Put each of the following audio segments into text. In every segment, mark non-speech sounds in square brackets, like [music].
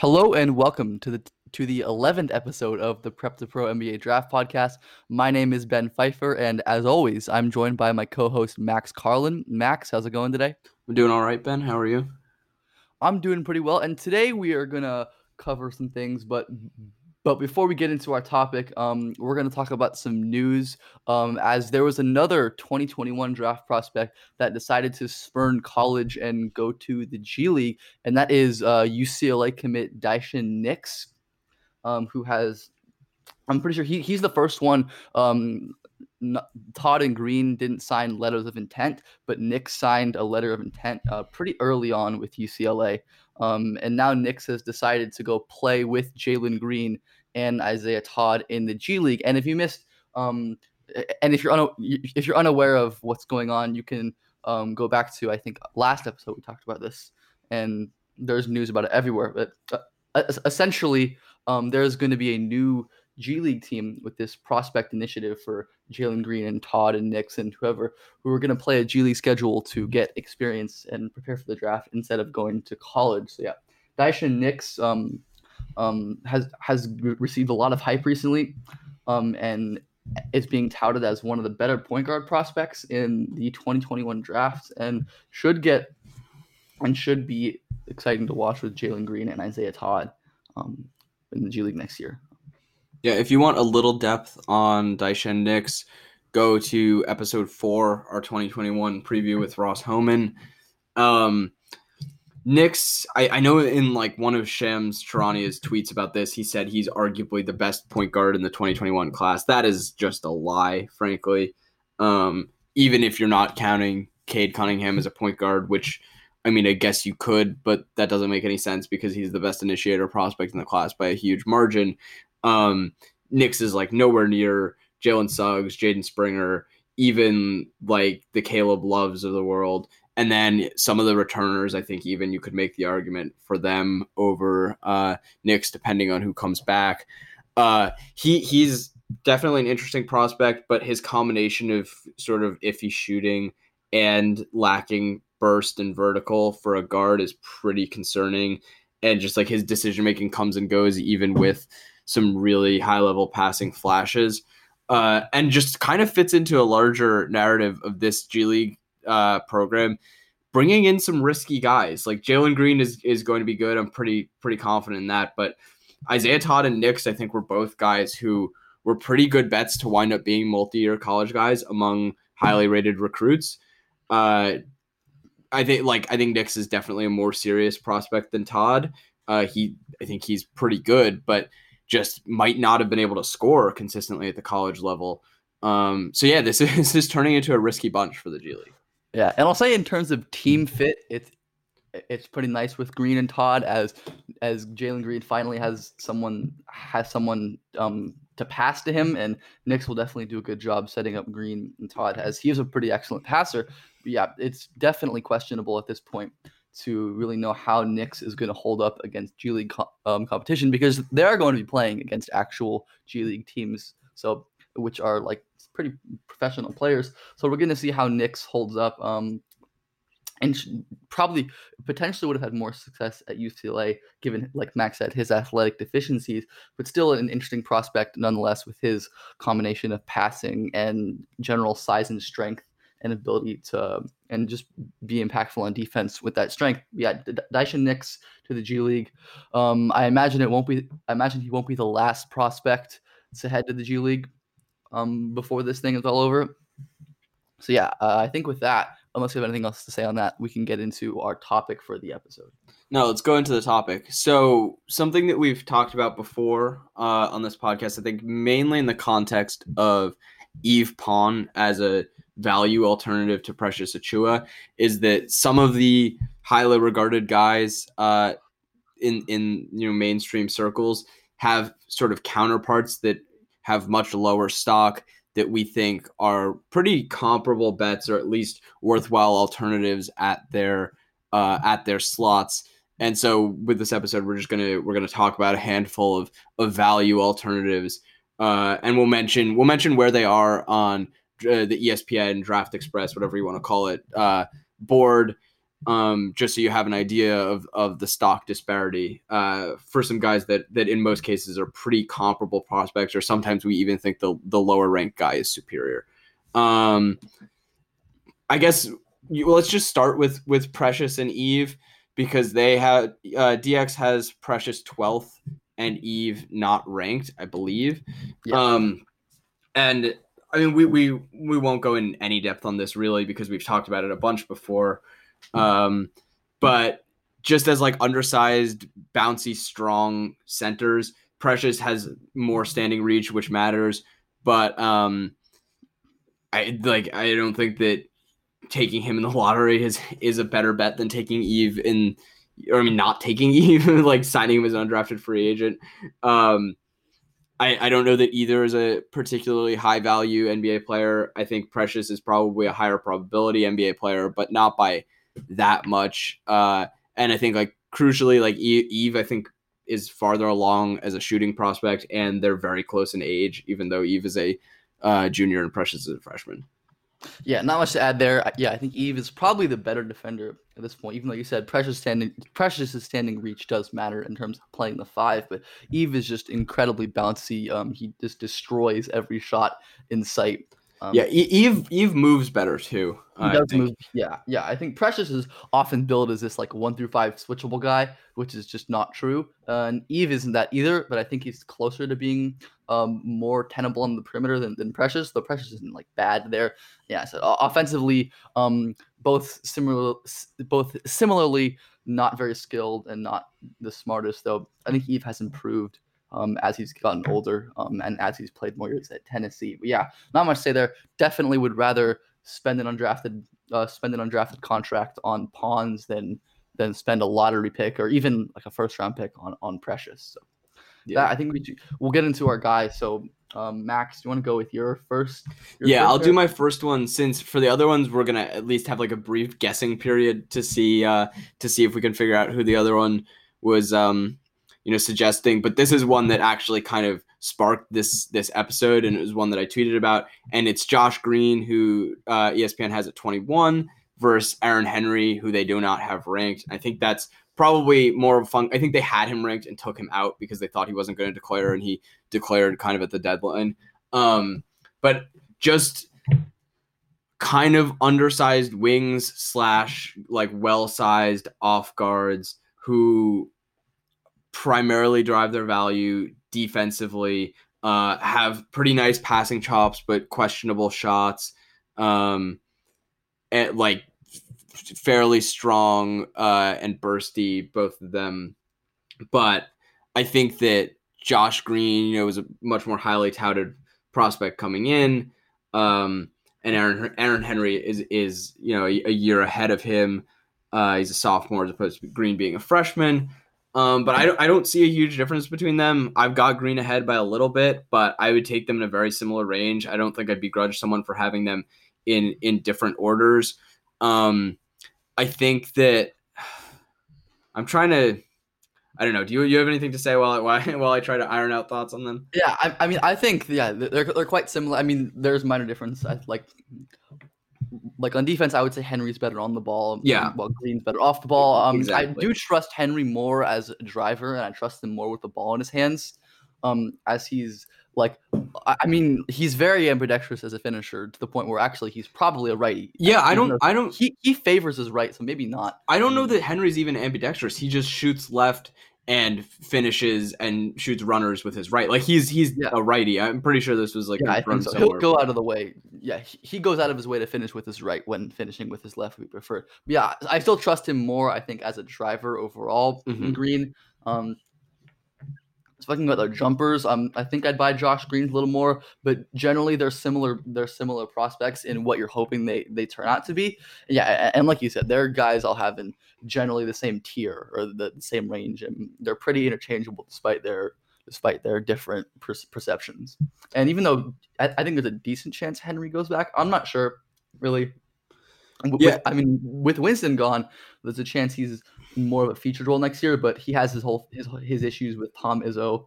Hello and welcome to the to the 11th episode of the Prep to Pro NBA Draft Podcast. My name is Ben Pfeiffer, and as always, I'm joined by my co-host Max Carlin. Max, how's it going today? I'm doing all right, Ben. How are you? I'm doing pretty well, and today we are gonna cover some things, but but before we get into our topic, um, we're gonna talk about some news. Um, as there was another 2021 draft prospect that decided to spurn college and go to the G League, and that is uh, UCLA commit Daishen Nix, um, who has. I'm pretty sure he, he's the first one. Um, n- Todd and Green didn't sign letters of intent, but Nix signed a letter of intent uh, pretty early on with UCLA. Um, and now Nix has decided to go play with Jalen Green and Isaiah Todd in the G League. And if you missed, um, and if you're una- if you're unaware of what's going on, you can um, go back to I think last episode we talked about this, and there's news about it everywhere. But uh, essentially, um, there's going to be a new G League team with this prospect initiative for Jalen Green and Todd and Nix and whoever who are going to play a G League schedule to get experience and prepare for the draft instead of going to college. So yeah, Daishen Nix um, um, has has received a lot of hype recently, um, and is being touted as one of the better point guard prospects in the 2021 draft, and should get and should be exciting to watch with Jalen Green and Isaiah Todd um, in the G League next year. Yeah, if you want a little depth on Daishen Nix, go to episode four, our 2021 preview with Ross Homan. Um, Nix, I, I know in like one of Shams Charania's tweets about this, he said he's arguably the best point guard in the 2021 class. That is just a lie, frankly. Um, even if you're not counting Cade Cunningham as a point guard, which I mean, I guess you could, but that doesn't make any sense because he's the best initiator prospect in the class by a huge margin. Um, Nix is like nowhere near Jalen Suggs, Jaden Springer, even like the Caleb Loves of the world. And then some of the returners, I think even you could make the argument for them over uh, Nix, depending on who comes back. Uh, he he's definitely an interesting prospect, but his combination of sort of iffy shooting and lacking burst and vertical for a guard is pretty concerning. And just like his decision making comes and goes, even with some really high level passing flashes. Uh, and just kind of fits into a larger narrative of this G League uh, program, bringing in some risky guys. Like Jalen Green is is going to be good. I'm pretty pretty confident in that. But Isaiah Todd and Nix, I think, were both guys who were pretty good bets to wind up being multi year college guys among highly rated recruits. Uh, I think like I think Nix is definitely a more serious prospect than Todd. Uh, he I think he's pretty good, but just might not have been able to score consistently at the college level. Um, so yeah, this [laughs] is, this is turning into a risky bunch for the G League. Yeah, and I'll say in terms of team fit, it's it's pretty nice with Green and Todd as as Jalen Green finally has someone has someone um, to pass to him, and Nix will definitely do a good job setting up Green and Todd as he is a pretty excellent passer. But yeah, it's definitely questionable at this point to really know how Nix is going to hold up against G League co- um, competition because they are going to be playing against actual G League teams, so which are like pretty professional players. So we're going to see how Nix holds up. Um, and probably potentially would have had more success at UCLA, given, like Max said, his athletic deficiencies, but still an interesting prospect nonetheless with his combination of passing and general size and strength and ability to and just be impactful on defense with that strength. Yeah, D- Daishen Nix to the G League. Um, I imagine it won't be. I imagine he won't be the last prospect to head to the G League um, before this thing is all over. So yeah, uh, I think with that, unless you have anything else to say on that, we can get into our topic for the episode. No, let's go into the topic. So, something that we've talked about before uh, on this podcast, I think mainly in the context of Yves Pons as a value alternative to Precious Achiuwa, is that some of the highly regarded guys uh, in in you know mainstream circles have sort of counterparts that have much lower stock that we think are pretty comparable bets or at least worthwhile alternatives at their uh, at their slots. And so with this episode, we're just gonna we're gonna talk about a handful of of value alternatives, uh, and we'll mention we'll mention where they are on uh, the ESPN Draft Express, whatever you want to call it, uh, board, um, just so you have an idea of of the stock disparity uh, for some guys that that in most cases are pretty comparable prospects, or sometimes we even think the the lower ranked guy is superior. Um, I guess you, let's just start with with Precious and Yves because they have uh, DX has Precious 12th and Yves not ranked, I believe. Yeah. Um, and I mean, we, we we won't go in any depth on this really because we've talked about it a bunch before. Um, but just as like undersized, bouncy, strong centers, Precious has more standing reach, which matters. But um, I like I don't think that taking him in the [laughs] lottery is is a better bet than taking Yves in or I mean not taking [laughs] Yves, like signing him as an undrafted free agent. Um I, I don't know that either is a particularly high value NBA player. I think Precious is probably a higher probability NBA player, but not by that much. Uh, and I think like crucially, like Yves, I think is farther along as a shooting prospect, and they're very close in age, even though Yves is a uh, junior and Precious is a freshman. Yeah, not much to add there. Yeah, I think Yves is probably the better defender at this point. Even though you said Precious standing, Precious's standing reach does matter in terms of playing the five, but Yves is just incredibly bouncy. Um, he just destroys every shot in sight. Um, yeah, Eve Yves moves better too. he does move. Yeah, yeah. I think Precious is often billed as this like one through five switchable guy, which is just not true. Uh, and Yves isn't that either, but I think he's closer to being um, more tenable on the perimeter than, than Precious. Though Precious isn't like bad there. Yeah, so offensively, um, both similar, both similarly not very skilled and not the smartest. Though I think Yves has improved um, as he's gotten older um, and as he's played more years at Tennessee. But yeah, not much to say there. Definitely would rather spend an undrafted uh, spend an undrafted contract on Pons than than spend a lottery pick or even like a first round pick on on Precious. So yeah, that, I think we we'll get into our guys. So um, Max, do you want to go with your first? Your yeah, first I'll pick? do my first one since for the other ones we're gonna at least have like a brief guessing period to see uh, to see if we can figure out who the other one was um, you know suggesting. But this is one that actually kind of sparked this this episode, and it was one that I tweeted about, and it's Josh Green who uh, ESPN has at 21 versus Aaron Henry who they do not have ranked. I think that's probably more of fun. I think they had him ranked and took him out because they thought he wasn't going to declare, and he declared kind of at the deadline. Um, but just kind of undersized wings slash like well sized off guards who primarily drive their value defensively. Uh, have pretty nice passing chops, but questionable shots. Um, and like fairly strong uh, and bursty, both of them. But I think that Josh Green, you know, was a much more highly touted prospect coming in, um, and Aaron Aaron Henry is is you know a, a year ahead of him. Uh, he's a sophomore as opposed to Green being a freshman. Um, but I don't, I don't see a huge difference between them. I've got Green ahead by a little bit, but I would take them in a very similar range. I don't think I'd begrudge someone for having them in in different orders. Um, I think that [sighs] I'm trying to. I don't know. Do you you have anything to say while I [laughs] while I try to iron out thoughts on them? Yeah, I, I mean, I think yeah, they're they're quite similar. I mean, there's minor difference. I like like on defense, I would say Henry's better on the ball. Yeah. while Green's better off the ball. Um, Exactly. I do trust Henry more as a driver, and I trust him more with the ball in his hands. Um, as he's like I I mean, he's very ambidextrous as a finisher to the point where actually he's probably a righty. Yeah, I don't I don't He he favors his right, so maybe not. I don't know that Henry's even ambidextrous. He just shoots left and finishes and shoots runners with his right. Like he's he's Yeah. a righty. I'm pretty sure this was like Yeah, I so. He'll go out of the way. Yeah, he, goes out of his way to finish with his right when finishing with his left. We prefer. Yeah, I still trust him more. I think as a driver overall Mhm. green. Um, speaking about their jumpers, um, I think I'd buy Josh Green a little more, but generally they're similar. They're similar prospects in what you're hoping they they turn out to be. Yeah, and like you said, they're guys I'll have in generally the same tier or the, the same range, and they're pretty interchangeable despite their despite their different per- perceptions. And even though I, I think there's a decent chance Henry goes back, I'm not sure really. W- Yeah. I mean, with Winston gone, there's a chance he's more of a featured role next year. But he has his whole his his issues with Tom Izzo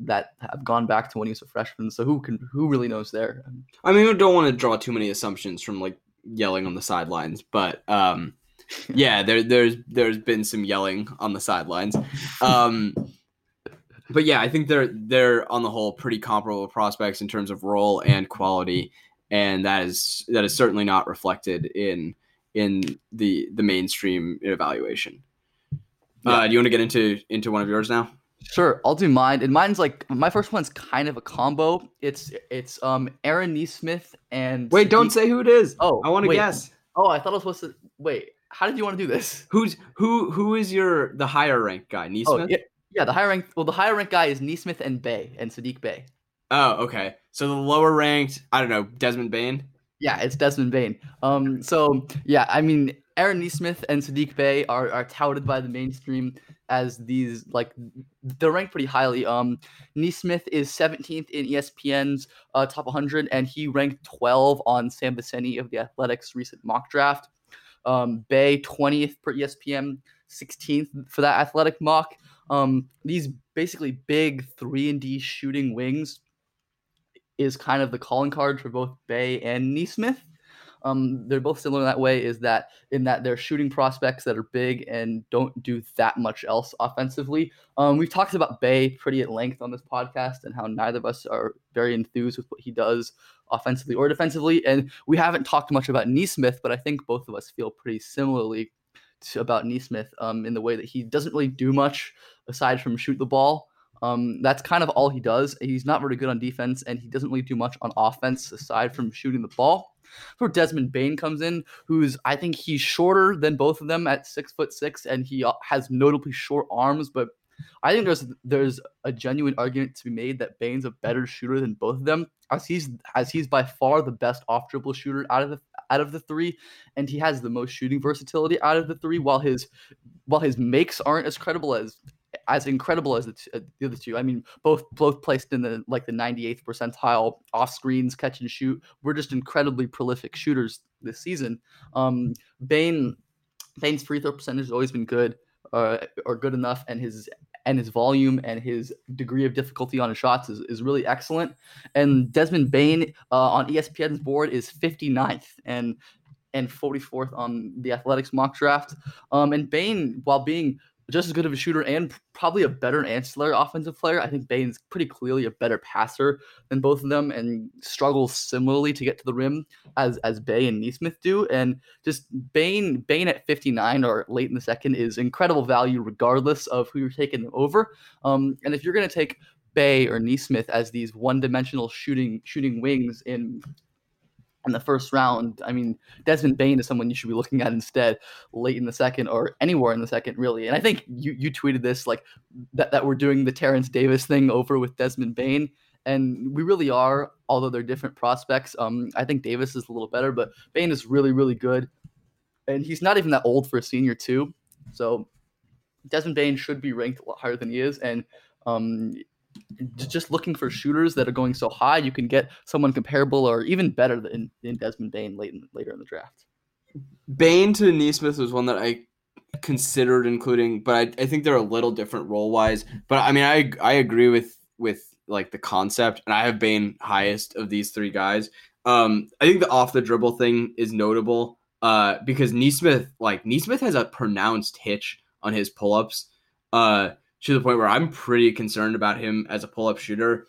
that have gone back to when he was a freshman. So who can who really knows there? I mean, we don't want to draw too many assumptions from like yelling on the sidelines, but um, yeah, there there's there's been some yelling on the sidelines. Um, but yeah, I think they're they're on the whole pretty comparable prospects in terms of role and quality, and that is that is certainly not reflected in in the the mainstream evaluation. Uh, do you want to get into into one of yours now? Sure, I'll do mine. And mine's like my first one's kind of a combo. It's it's um Aaron Nesmith and Wait, don't Steve- say who it is. Oh, I want to guess. Oh, I thought I was supposed to wait. How did you want to do this? [laughs] Who's who? Who is your the higher rank guy? Nesmith. Oh, yeah, yeah. The higher rank, well, the higher rank guy is Nesmith and Bey and Saddiq Bey. Oh, okay. So the lower ranked, I don't know, Desmond Bane. Yeah, it's Desmond Bane. Um, so yeah, I mean, Aaron Nesmith and Saddiq Bey are, are touted by the mainstream as these like they're ranked pretty highly. Um, Nesmith is 17th in ESPN's uh, top 100, and he ranked 12 on Sam Vecenie of the Athletics recent mock draft. Um, Bey 20th per ESPN, 16th for that athletic mock. Um, these basically big three and D shooting wings is kind of the calling card for both Bey and Nesmith. Um, they're both similar in that way, is that in that they're shooting prospects that are big and don't do that much else offensively. Um, we've talked about Bey pretty at length on this podcast and how neither of us are very enthused with what he does offensively or defensively. And we haven't talked much about Nesmith, but I think both of us feel pretty similarly to, about Nesmith um, in the way that he doesn't really do much aside from shoot the ball. Um, that's kind of all he does. He's not very good on defense, and he doesn't really do much on offense aside from shooting the ball. Where Desmond Bane comes in, who's I think he's shorter than both of them at six foot six, and he uh, has notably short arms. But I think there's there's a genuine argument to be made that Bane's a better shooter than both of them, as he's as he's by far the best off dribble shooter out of the out of the three, and he has the most shooting versatility out of the three. While his while his makes aren't as credible as as incredible as the, t- uh, the other two. I mean, both both placed in the like the 98th percentile off screens, catch and shoot. We're just incredibly prolific shooters this season. Um, Bane Bane's free throw percentage has always been good, uh, or good enough, and his and his volume and his degree of difficulty on his shots is, is really excellent. And Desmond Bane uh, on ESPN's board is 59th and and 44th on the Athletics mock draft. Um, and Bane, while being just as good of a shooter and probably a better ancillary offensive player. I think Bane's pretty clearly a better passer than both of them and struggles similarly to get to the rim as as Bey and Nesmith do. And just Bane Bane at 59 or late in the second is incredible value regardless of who you're taking them over. Um, and if you're going to take Bey or Nesmith as these one-dimensional shooting shooting wings in in the first round. I mean, Desmond Bane is someone you should be looking at instead late in the second or anywhere in the second, really. And I think you you tweeted this like that that we're doing the Terence Davis thing over with Desmond Bane. And we really are, although they're different prospects. Um, I think Davis is a little better, but Bane is really, really good. And he's not even that old for a senior, too. So Desmond Bane should be ranked a lot higher than he is. And um, just looking for shooters that are going so high, you can get someone comparable or even better than, than Desmond Bane late in, later in the draft. Bane to Nesmith was one that I considered including, but I, I think they're a little different role wise. But I mean, I I agree with with like the concept, and I have Bane highest of these three guys. Um, I think the off the dribble thing is notable uh, because Nesmith like Nesmith has a pronounced hitch on his pull ups uh, to the point where I'm pretty concerned about him as a pull up shooter.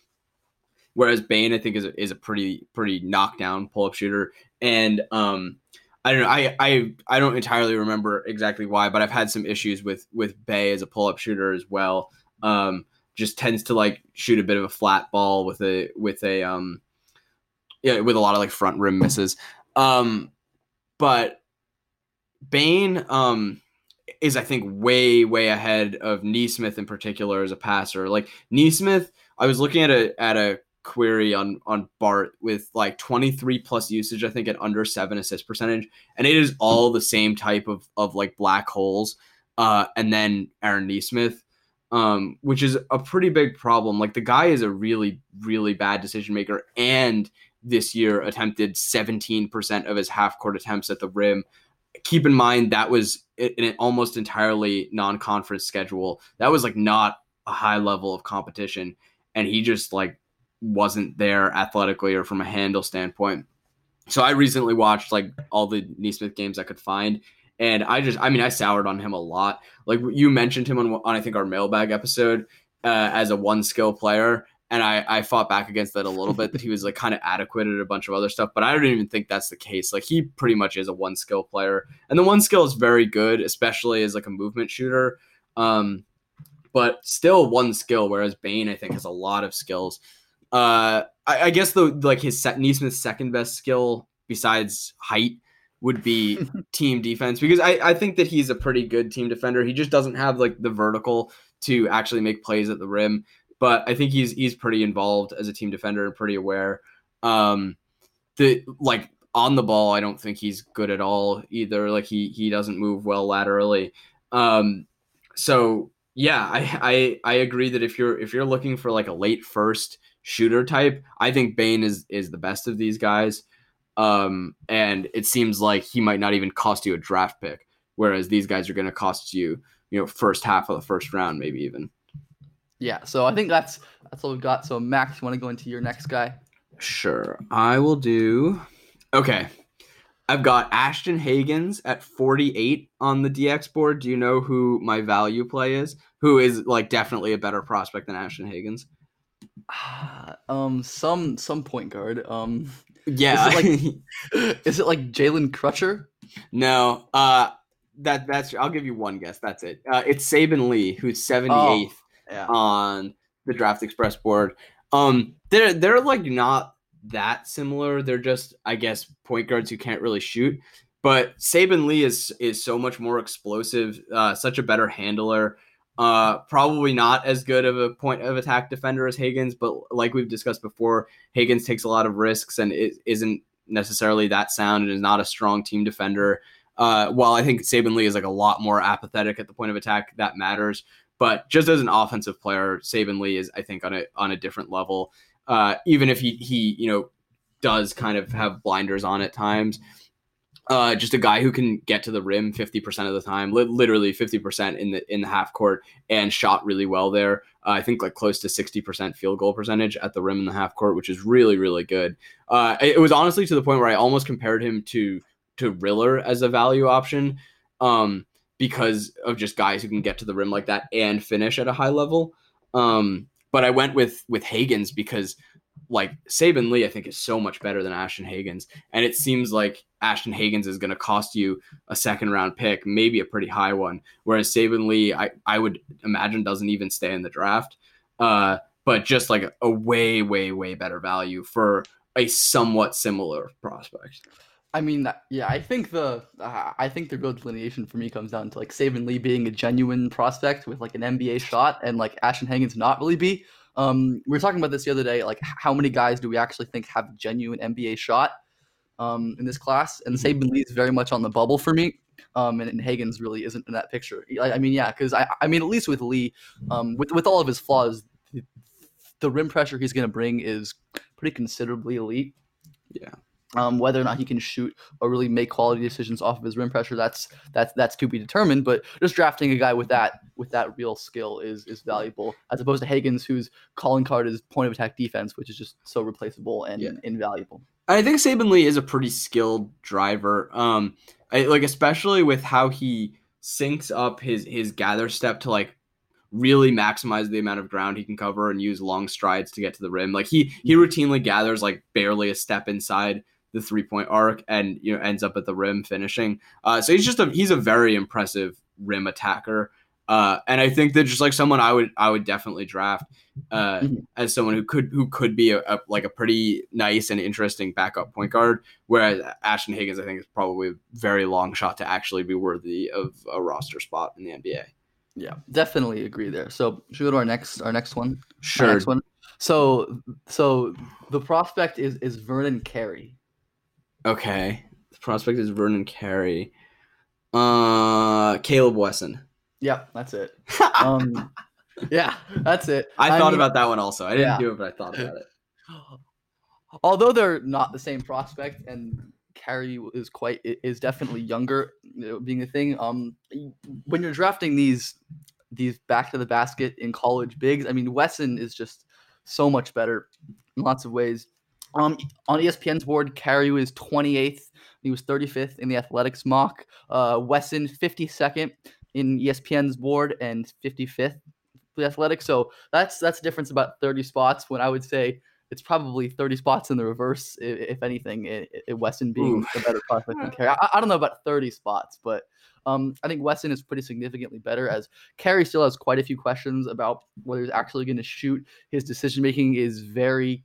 whereas Bane I think is a, is a pretty pretty knockdown pull up shooter. And um, I don't know. I, I I don't entirely remember exactly why, but I've had some issues with with Bey as a pull up shooter as well. Um, just tends to like shoot a bit of a flat ball with a with a um yeah with a lot of like front rim misses. Um, but Bane um is I think way way ahead of Nesmith in particular as a passer. Like Nesmith, I was looking at a at a query on on Bart with like 23 plus usage, I think at under seven assist percentage, and it is all the same type of of like black holes. Uh, and then Aaron Nesmith, um, which is a pretty big problem. Like the guy is a really really bad decision maker, and this year attempted 17% of his half court attempts at the rim. Keep in mind that was an almost entirely non conference schedule. That was like not a high level of competition, and he just like wasn't there athletically or from a handle standpoint. So I recently watched like all the Nesmith games I could find. And I just, I mean, I soured on him a lot. Like you mentioned him on, on I think our mailbag episode uh, as a one skill player, and I, I fought back against that a little bit that he was like kind of adequate at a bunch of other stuff but i don't even think that's the case. Like he pretty much is a one skill player and the one skill is very good especially as like a movement shooter um but still one skill whereas bane i think has a lot of skills. Uh, I, I, guess the like his set Nesmith's second best skill besides height would be [laughs] team defense because I, I think that he's a pretty good team defender. He just doesn't have like the vertical to actually make plays at the rim, but I think he's he's pretty involved as a team defender and pretty aware. Um, the like on the ball, I don't think he's good at all either. Like he he doesn't move well laterally. Um, so yeah, I, I I agree that if you're if you're looking for like a late first shooter type. I think Bane is is the best of these guys. Um, and it seems like he might not even cost you a draft pick, whereas these guys are going to cost you, you know, first half of the first round, maybe even. Yeah, so I think that's that's all we've got. So Max, you want to go into your next guy? Sure, I will do. Okay, I've got Ashton Hagans at 48 on the DX board. Do you know who my value play is? Who is like definitely a better prospect than Ashton Hagans? [sighs] um, some some point guard. Um, yeah. Is it like, [laughs] [laughs] is it like Jalen Crutcher? No. Uh, that that's. I'll give you one guess. That's it. Uh, it's Saben Lee, who's seventy eighth oh, yeah. on the Draft Express board. Um, they're they're like not that similar. They're just, I guess, point guards who can't really shoot. But Saben Lee is is so much more explosive, uh, such a better handler. Uh, probably not as good of a point of attack defender as Hagans, but like we've discussed before, Hagans takes a lot of risks and isn't necessarily that sound and is not a strong team defender. Uh, while I think Saben Lee is like a lot more apathetic at the point of attack, that matters. But just as an offensive player, Saben Lee is, I think, on a on a different level. Uh, even if he he you know does kind of have blinders on at times, uh, just a guy who can get to the rim 50% of the time, li- literally 50% in the in the half court and shot really well there. Uh, I think like close to 60% field goal percentage at the rim in the half court, which is really really good. Uh, it was honestly to the point where I almost compared him to to Riller as a value option um, because of just guys who can get to the rim like that and finish at a high level. Um, but I went with with Hagans because like Saben Lee, I think is so much better than Ashton Hagans, and it seems like Ashton Hagans is going to cost you a second round pick, maybe a pretty high one. Whereas Saben Lee, I I would imagine doesn't even stay in the draft, uh, but just like a way way way better value for a somewhat similar prospect. I mean, yeah, I think the uh, I think the real delineation for me comes down to like Saben Lee being a genuine prospect with like an NBA shot, and like Ashton Hagans not really be. Um, we were talking about this the other day. Like, how many guys do we actually think have a genuine NBA shot um, in this class? And mm-hmm. Saben Lee's very much on the bubble for me. Um, and, and Hagans really isn't in that picture. I, I mean, yeah, because I, I mean, at least with Lee, um, with with all of his flaws, the, the rim pressure he's going to bring is pretty considerably elite. Yeah. Um, whether or not he can shoot or really make quality decisions off of his rim pressure, that's that's that's to be determined. But just drafting a guy with that with that real skill is is valuable, as opposed to Hagans, whose calling card is point of attack defense, which is just so replaceable and yeah. invaluable. I think Saben Lee is a pretty skilled driver. Um, I, like especially with how he syncs up his his gather step to like really maximize the amount of ground he can cover and use long strides to get to the rim. Like he he routinely gathers like barely a step inside the three point arc and you know ends up at the rim finishing. Uh, so he's just a he's a very impressive rim attacker. Uh, and I think that just like someone I would I would definitely draft uh, mm-hmm. as someone who could who could be a, a, like a pretty nice and interesting backup point guard. Whereas Ashton Hagans, I think, is probably a very long shot to actually be worthy of a roster spot in the NBA. Yeah, definitely agree there. So should we go to our next our next one? Sure. Our next one. So so the prospect is is Vernon Carey. Okay. The prospect is Vernon Carey. Uh Caleb Wesson. Yeah, that's it. [laughs] Um, yeah, that's it. I, I thought mean, about that one also. I didn't yeah. do it, but I thought about it. [gasps] Although they're not the same prospect, and Carey is quite is definitely younger, being a thing. Um, when you're drafting these these back to the basket in college bigs, I mean Wesson is just so much better in lots of ways. Um, on ESPN's board, Carey was 28th. He was 35th in the athletics mock. Uh, Wesson 52nd in ESPN's board and 55th for the Athletics. So that's that's a difference about 30 spots. When I would say it's probably 30 spots in the reverse, if, if anything, it, it Wesson being the better prospect than Carey. I, I, don't know about 30 spots, but um, I think Wesson is pretty significantly better as Carey still has quite a few questions about whether he's actually going to shoot. His decision making is very,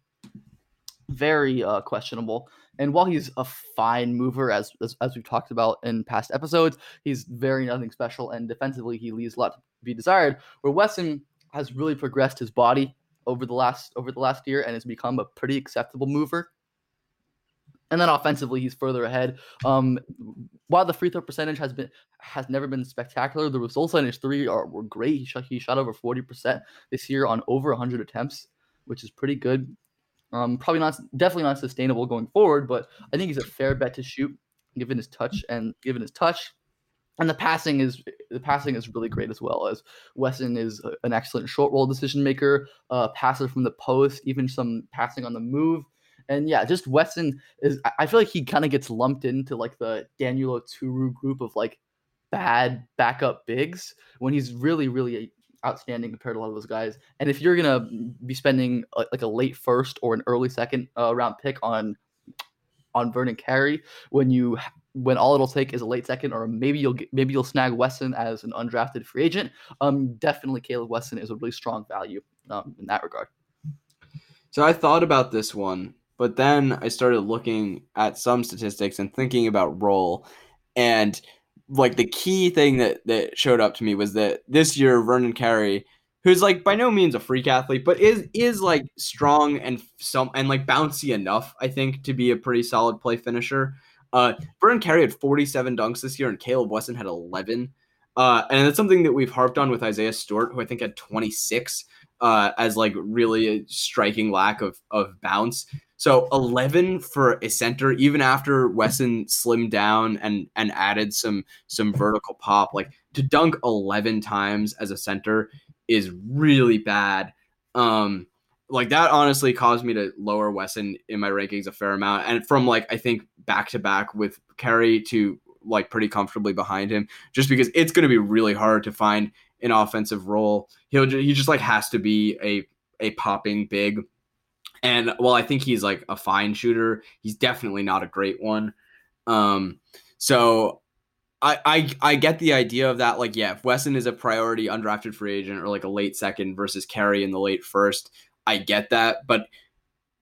very uh, questionable. And while he's a fine mover, as, as, as we've talked about in past episodes, he's very nothing special. And defensively, he leaves a lot to be desired. Where Wesson has really progressed his body over the last over the last year and has become a pretty acceptable mover. And then offensively, he's further ahead. Um, while the free throw percentage has been has never been spectacular, the results on his three are were great. He shot he shot over forty percent this year on over hundred attempts, which is pretty good. Um, probably not, definitely not sustainable going forward, but I think he's a fair bet to shoot given his touch and given his touch. And the passing is the passing is really great as well as Wesson is an excellent short roll decision maker, uh, passer from the post, even some passing on the move. And yeah, just Wesson is. I feel like he kind of gets lumped into like the Daniel Oturu group of like bad backup bigs when he's really, really outstanding compared to a lot of those guys. And if you're gonna be spending a, like a late first or an early second uh, round pick on on Vernon Carey, when you when all it'll take is a late second, or maybe you'll get, maybe you'll snag Wesson as an undrafted free agent. Um, definitely Caleb Wesson is a really strong value um, in that regard. So I thought about this one, but then I started looking at some statistics and thinking about role, and like the key thing that that showed up to me was that this year Vernon Carey, who's like by no means a freak athlete, but is is like strong and some and like bouncy enough, I think, to be a pretty solid play finisher. Uh, Vernon Carey had 47 dunks this year, and Caleb Wesson had 11. Uh, and it's something that we've harped on with Isaiah Stewart, who I think had 26 uh, as like really a striking lack of of bounce. So 11 for a center, even after Wesson slimmed down and and added some some vertical pop, like to dunk 11 times as a center is really bad. Um, like that honestly caused me to lower Wesson in my rankings a fair amount, and from like I think back to back with Carey to like pretty comfortably behind him, just because it's going to be really hard to find an offensive role. He'll he just like has to be a a popping big and while I think he's like a fine shooter, he's definitely not a great one. Um, so I, I I get the idea of that. Like, yeah, if Wesson is a priority undrafted free agent or like a late second versus Carey in the late first, I get that. But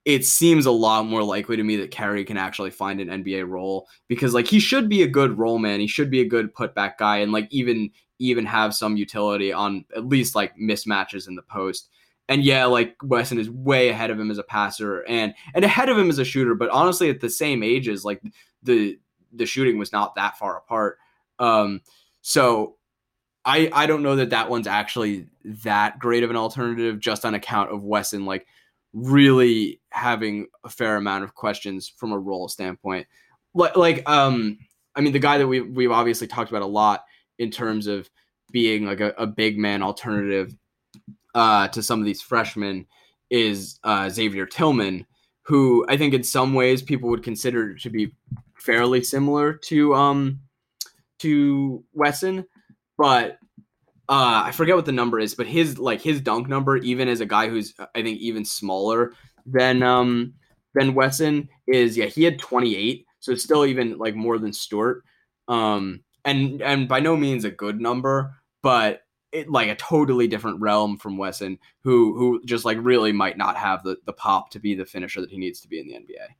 it seems a lot more likely to me that Carey can actually find an NBA role because like he should be a good role man. He should be a good putback guy and like even even have some utility on at least like mismatches in the post and yeah, like Wesson is way ahead of him as a passer and and ahead of him as a shooter, but honestly at the same ages, like the the shooting was not that far apart. Um, so I I don't know that that one's actually that great of an alternative just on account of Wesson like really having a fair amount of questions from a role standpoint. Like like um I mean the guy that we we've obviously talked about a lot in terms of being like a, a big man alternative uh, to some of these freshmen is uh, Xavier Tillman, who I think in some ways people would consider to be fairly similar to um, to Wesson, but uh, I forget what the number is, but his like his dunk number, even as a guy who's I think even smaller than um than Wesson, is yeah he had 28, so it's still even like more than Stewart, um and and by no means a good number, but it, like a totally different realm from Wesson, who who just like really might not have the the pop to be the finisher that he needs to be in the NBA.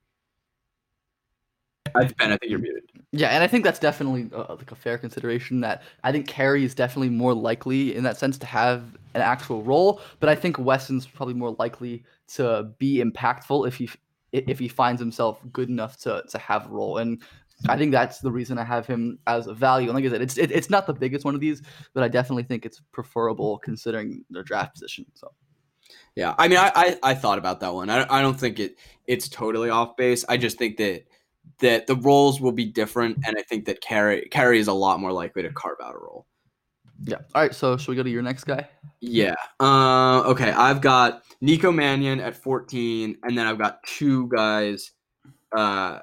I, ben, I think you're muted. Yeah, and I think that's definitely uh, like a fair consideration. That I think Carey is definitely more likely in that sense to have an actual role, but I think Wesson's probably more likely to be impactful if he if he finds himself good enough to to have a role. And I think that's the reason I have him as a value. And like I said, it's it, it's not the biggest one of these, but I definitely think it's preferable considering their draft position. So. Yeah, I mean, I, I, I thought about that one. I, I don't think it it's totally off base. I just think that that the roles will be different, and I think that Carey Carey is a lot more likely to carve out a role. Yeah. All right. So should we go to your next guy? Yeah. Uh, okay. I've got Nico Mannion at 14, and then I've got two guys, uh,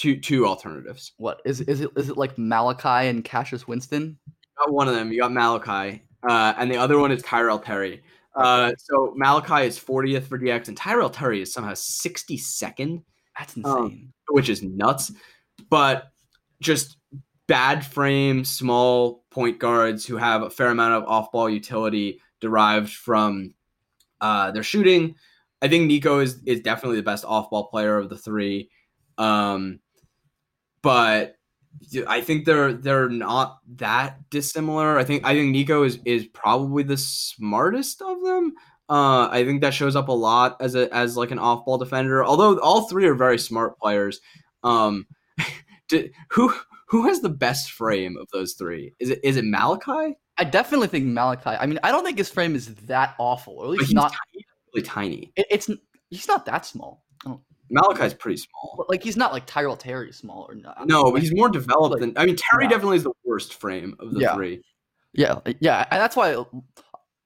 two two alternatives. What is is it? Is it like Malachi and Cassius Winston? You got one of them. You got Malachi, uh, and the other one is Tyrell Terry. Uh, so Malachi is 40th for DX, and Tyrell Terry is somehow 62nd. That's insane. Um, which is nuts. But just bad frame, small point guards who have a fair amount of off ball utility derived from uh, their shooting. I think Nico is is definitely the best off ball player of the three. Um, but I think they're they're not that dissimilar. I think I think Nico is is probably the smartest of them. Uh, I think that shows up a lot as a as like an off ball defender. Although all three are very smart players. Um, [laughs] did, who who has the best frame of those three? Is it is it Malachi? I definitely think Malachi. I mean, I don't think his frame is that awful, or at least not tiny, really tiny. It, it's he's not that small. Malachi's pretty small. Like he's not like Tyrell Terry small or not. No, but he's more developed like, than I mean Terry yeah. definitely is the worst frame of the yeah. three. Yeah, yeah, and that's why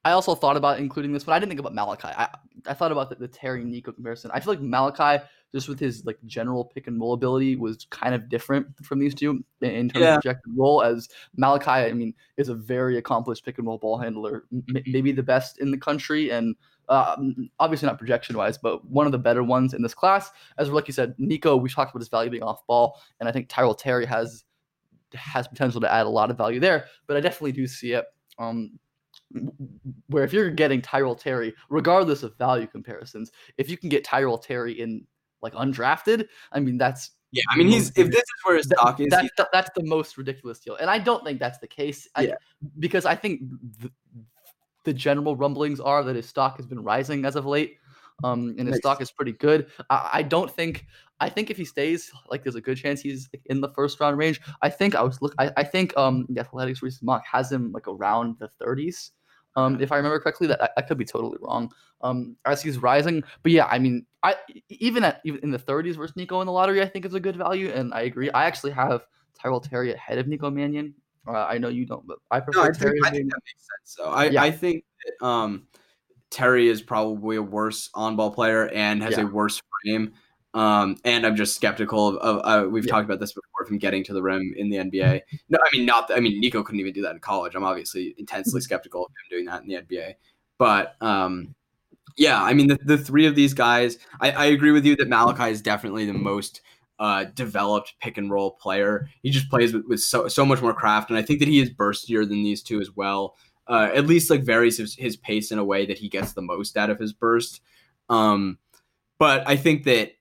I also thought about including this, but I didn't think about Malachi. I, I thought about the, the Terry Nico comparison. I feel like Malachi, just with his like general pick and roll ability, was kind of different from these two in, in terms yeah. of projected role. As Malachi, I mean, is a very accomplished pick and roll ball handler, m- maybe the best in the country, and uh, obviously not projection wise, but one of the better ones in this class. As like you said, Nico, we talked about his value being off ball, and I think Tyrell Terry has has potential to add a lot of value there. But I definitely do see it. Um, where if you're getting Tyrell Terry, regardless of value comparisons, if you can get Tyrell Terry in like undrafted, I mean that's yeah. I mean he's if this is where his stock is, that's the, that's the most ridiculous deal, and I don't think that's the case. I, yeah. because I think the, the general rumblings are that his stock has been rising as of late. Um, and his nice. stock is pretty good. I, I, don't think. I think if he stays, like, there's a good chance he's in the first round range. I think I was look. I, I think um, the Athletics recent mock has him like around the 30s. Um, if I remember correctly, that I, could be totally wrong. Um, as he's rising, but yeah, I mean, I even at even in the 30s versus Nico in the lottery, I think is a good value, and I agree. I actually have Tyrell Terry ahead of Nico Mannion. Uh, I know you don't, but I prefer no, I Terry. Think, I think that makes sense. So I, yeah. I think that, um, Terry is probably a worse on-ball player and has yeah. a worse frame. Um, and I'm just skeptical of. of uh, we've yeah. talked about this before from getting to the rim in the NBA. No, I mean not. I mean Nico couldn't even do that in college. I'm obviously intensely skeptical of him doing that in the NBA. But um, yeah, I mean the, the three of these guys. I, I agree with you that Malachi is definitely the most uh, developed pick and roll player. He just plays with, with so so much more craft, and I think that he is burstier than these two as well. Uh, at least like varies his, his pace in a way that he gets the most out of his burst. Um, but I think that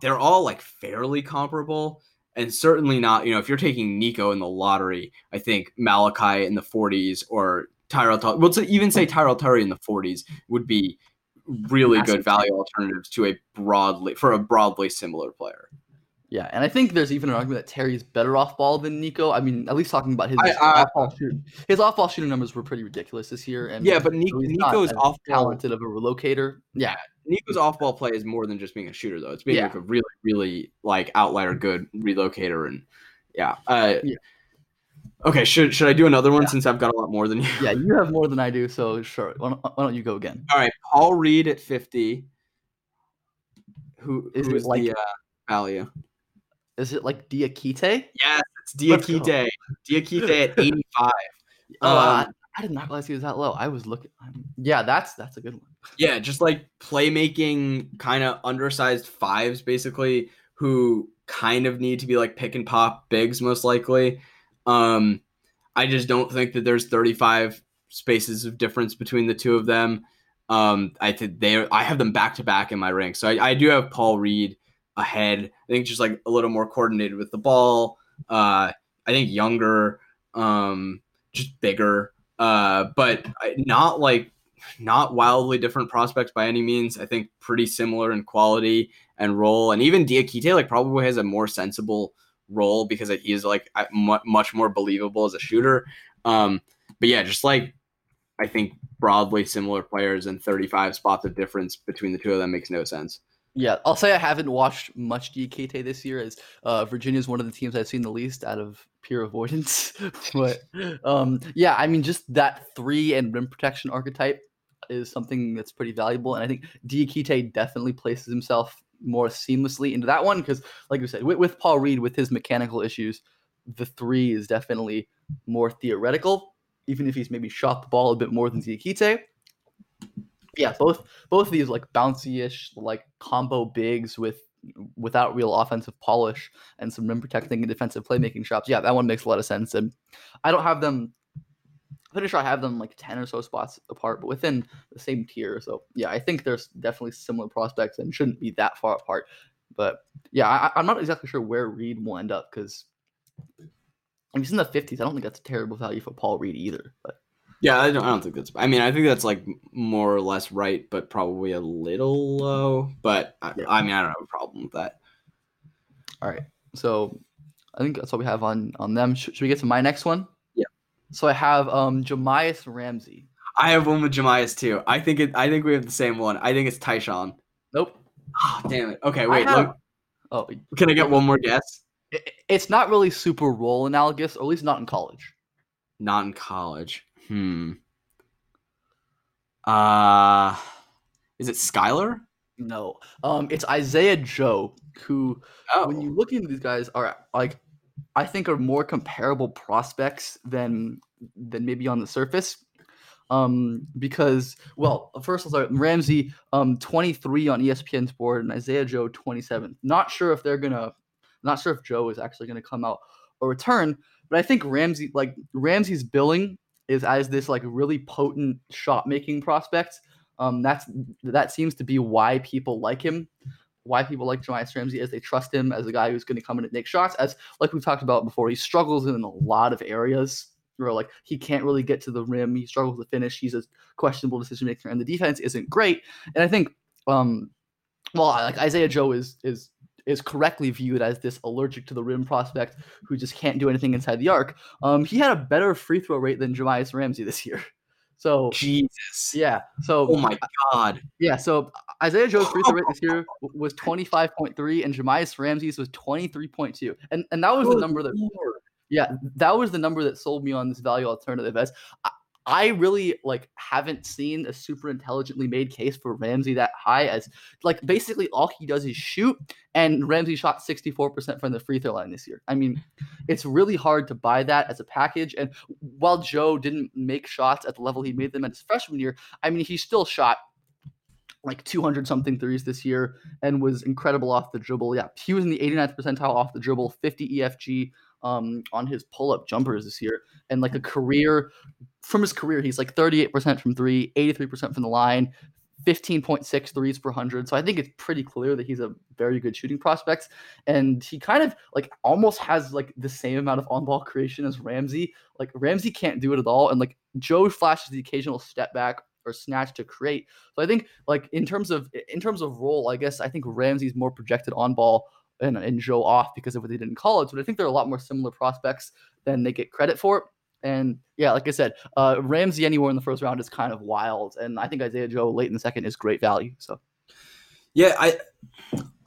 they're all like fairly comparable and certainly not, you know, if you're taking Nico in the lottery, I think Malachi in the 40s or Tyrell, well, to even say Tyrell Terry in the 40s would be really good value alternatives to a broadly for a broadly similar player. Yeah, and I think there's even an argument that Terry's better off ball than Nico. I mean, at least talking about his off ball shooting, his off ball shooting numbers were pretty ridiculous this year. And yeah, but Nico, Nico's off talented of a relocator. Yeah, Nico's off ball play is more than just being a shooter, though. It's being yeah. like a really, really like outlier good relocator, and yeah. Uh, yeah. Okay, should should I do another one yeah. since I've got a lot more than you? Yeah, you have more than I do, so [laughs] sure. Why don't, why don't you go again? All right, Paul Reed at fifty. Who is who is like, the uh, value? Is it like Diakite? Yes, it's Diakite. Diakite at [laughs] eighty-five. Uh, um, I did not realize he was that low. I was looking. Yeah, that's that's a good one. [laughs] Yeah, just like playmaking, kind of undersized fives, basically, who kind of need to be like pick and pop bigs, most likely. Um, I just don't think that there's 35 spaces of difference between the two of them. Um, I think they I have them back to back in my rank, So I, I, do have Paul Reed ahead. I think just like a little more coordinated with the ball. Uh, I think younger, um, just bigger, uh, but not like not wildly different prospects by any means. I think pretty similar in quality and role, and even Diakite like probably has a more sensible role because he is like much more believable as a shooter. Um, but yeah, just like I think broadly similar players and 35 spots of difference between the two of them makes no sense. Yeah, I'll say I haven't watched much DKT this year as uh, Virginia is one of the teams I've seen the least out of pure avoidance. [laughs] but um, yeah, I mean, just that three and rim protection archetype is something that's pretty valuable. And I think Diakite definitely places himself more seamlessly into that one because, like we said, with, with Paul Reed, with his mechanical issues, the three is definitely more theoretical even if he's maybe shot the ball a bit more than Diakite. Yeah, both both of these like bouncy-ish, like combo bigs with without real offensive polish and some rim protecting and defensive playmaking shots. Yeah, that one makes a lot of sense. And I don't have them. I'm pretty sure I have them like ten or so spots apart, but within the same tier. So yeah, I think there's definitely similar prospects and shouldn't be that far apart. But yeah, I, I'm not exactly sure where Reed will end up because if he's in the fifties, I don't think that's a terrible value for Paul Reed either. But yeah, I don't, I don't think that's. I mean, I think that's like more or less right, but probably a little low. But I, yeah. I mean, I don't have a problem with that. All right, so I think that's all we have on on them. Should, should we get to my next one? Yeah. So I have um Jahmi'us Ramsey. I have one with Jahmi'us too. I think it. I think we have the same one. I think it's Ty-Shon. Nope. Oh, damn it. Okay, wait. Have, look. Oh, can I get one more guess? it's not really super role analogous, or at least not in college. Not in college. Hmm. Uh is it Skylar? No. Um it's Isaiah Joe, who oh. when you look into these guys are like I think are more comparable prospects than than maybe on the surface. Um, because well, first I'll start Ramsey, um, 23 on ESPN's board, and Isaiah Joe 27. Not sure if they're gonna not sure if Joe is actually going to come out or return, but I think Ramsey, like Ramsey's billing is as this like really potent shot making prospect. Um, that's that seems to be why people like him, why people like Jahmi'us Ramsey, as they trust him as a guy who's going to come in and make shots. As like we talked about before, he struggles in a lot of areas where like he can't really get to the rim, he struggles to finish, he's a questionable decision maker, and the defense isn't great. And I think, um, well, like Isaiah Joe is is is correctly viewed as this allergic to the rim prospect who just can't do anything inside the arc. Um, he had a better free throw rate than Jahmi'us Ramsey this year. [laughs] So Jesus, yeah. So oh my god, yeah. So Isaiah Joe's free throw rate this year [laughs] was twenty five point three, and Jahmi'us Ramsey's was twenty three point two, and and that was Good the number that. Lord. Yeah, that was the number that sold me on this value alternative. As I really like haven't seen a super intelligently made case for Ramsey that high as like basically all he does is shoot and Ramsey shot 64% from the free throw line this year. I mean, it's really hard to buy that as a package and while Joe didn't make shots at the level he made them at his freshman year, I mean, he still shot like 200 something threes this year and was incredible off the dribble. Yeah, he was in the 89th percentile off the dribble, 50 EFG, um, on his pull up jumpers this year. And like a career from his career, he's like 38% from three, 83% from the line, 15.6 threes per 100. So I think it's pretty clear that he's a very good shooting prospect. And he kind of like almost has like the same amount of on ball creation as Ramsey. Like Ramsey can't do it at all. And like Joe flashes the occasional step back or snatch to create. So I think like in terms of in terms of role, I guess I think Ramsey's more projected on ball and, and Joe off because of what they did in college. But I think they're a lot more similar prospects than they get credit for. And yeah, like I said, uh, Ramsey anywhere in the first round is kind of wild, and I think Isaiah Joe late in the second is great value. So, yeah, I,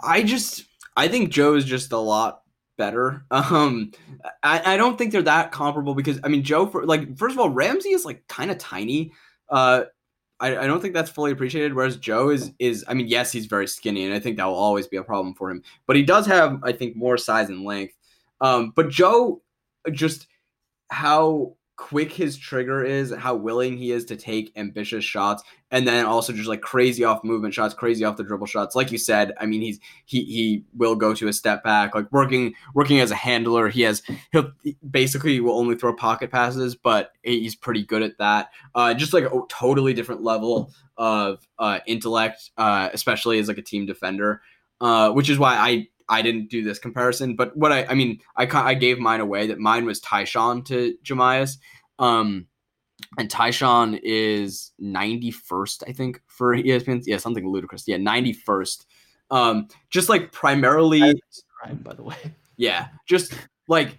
I just I think Joe is just a lot better. [laughs] Um, I, I don't think they're that comparable because I mean Joe for like first of all Ramsey is like kind of tiny. Uh, I, I don't think that's fully appreciated. Whereas Joe is is I mean, yes, he's very skinny, and I think that will always be a problem for him. But he does have, I think, more size and length. Um, but Joe, just how quick his trigger is, how willing he is to take ambitious shots, and then also just like crazy off movement shots, crazy off the dribble shots. Like you said, I mean, he's he he will go to a step back, like working working as a handler. He has he'll basically will only throw pocket passes, but he's pretty good at that. Uh, just like a totally different level of uh, intellect, uh, especially as like a team defender. Uh, which is why I I didn't do this comparison, but what I I mean I I gave mine away that mine was Ty-Shon to Jahmi'us. Um, and Ty-Shon is 91st, I think, for ESPN. Yeah, something ludicrous. Yeah, 91st. Um, just like primarily by the way. Yeah, just like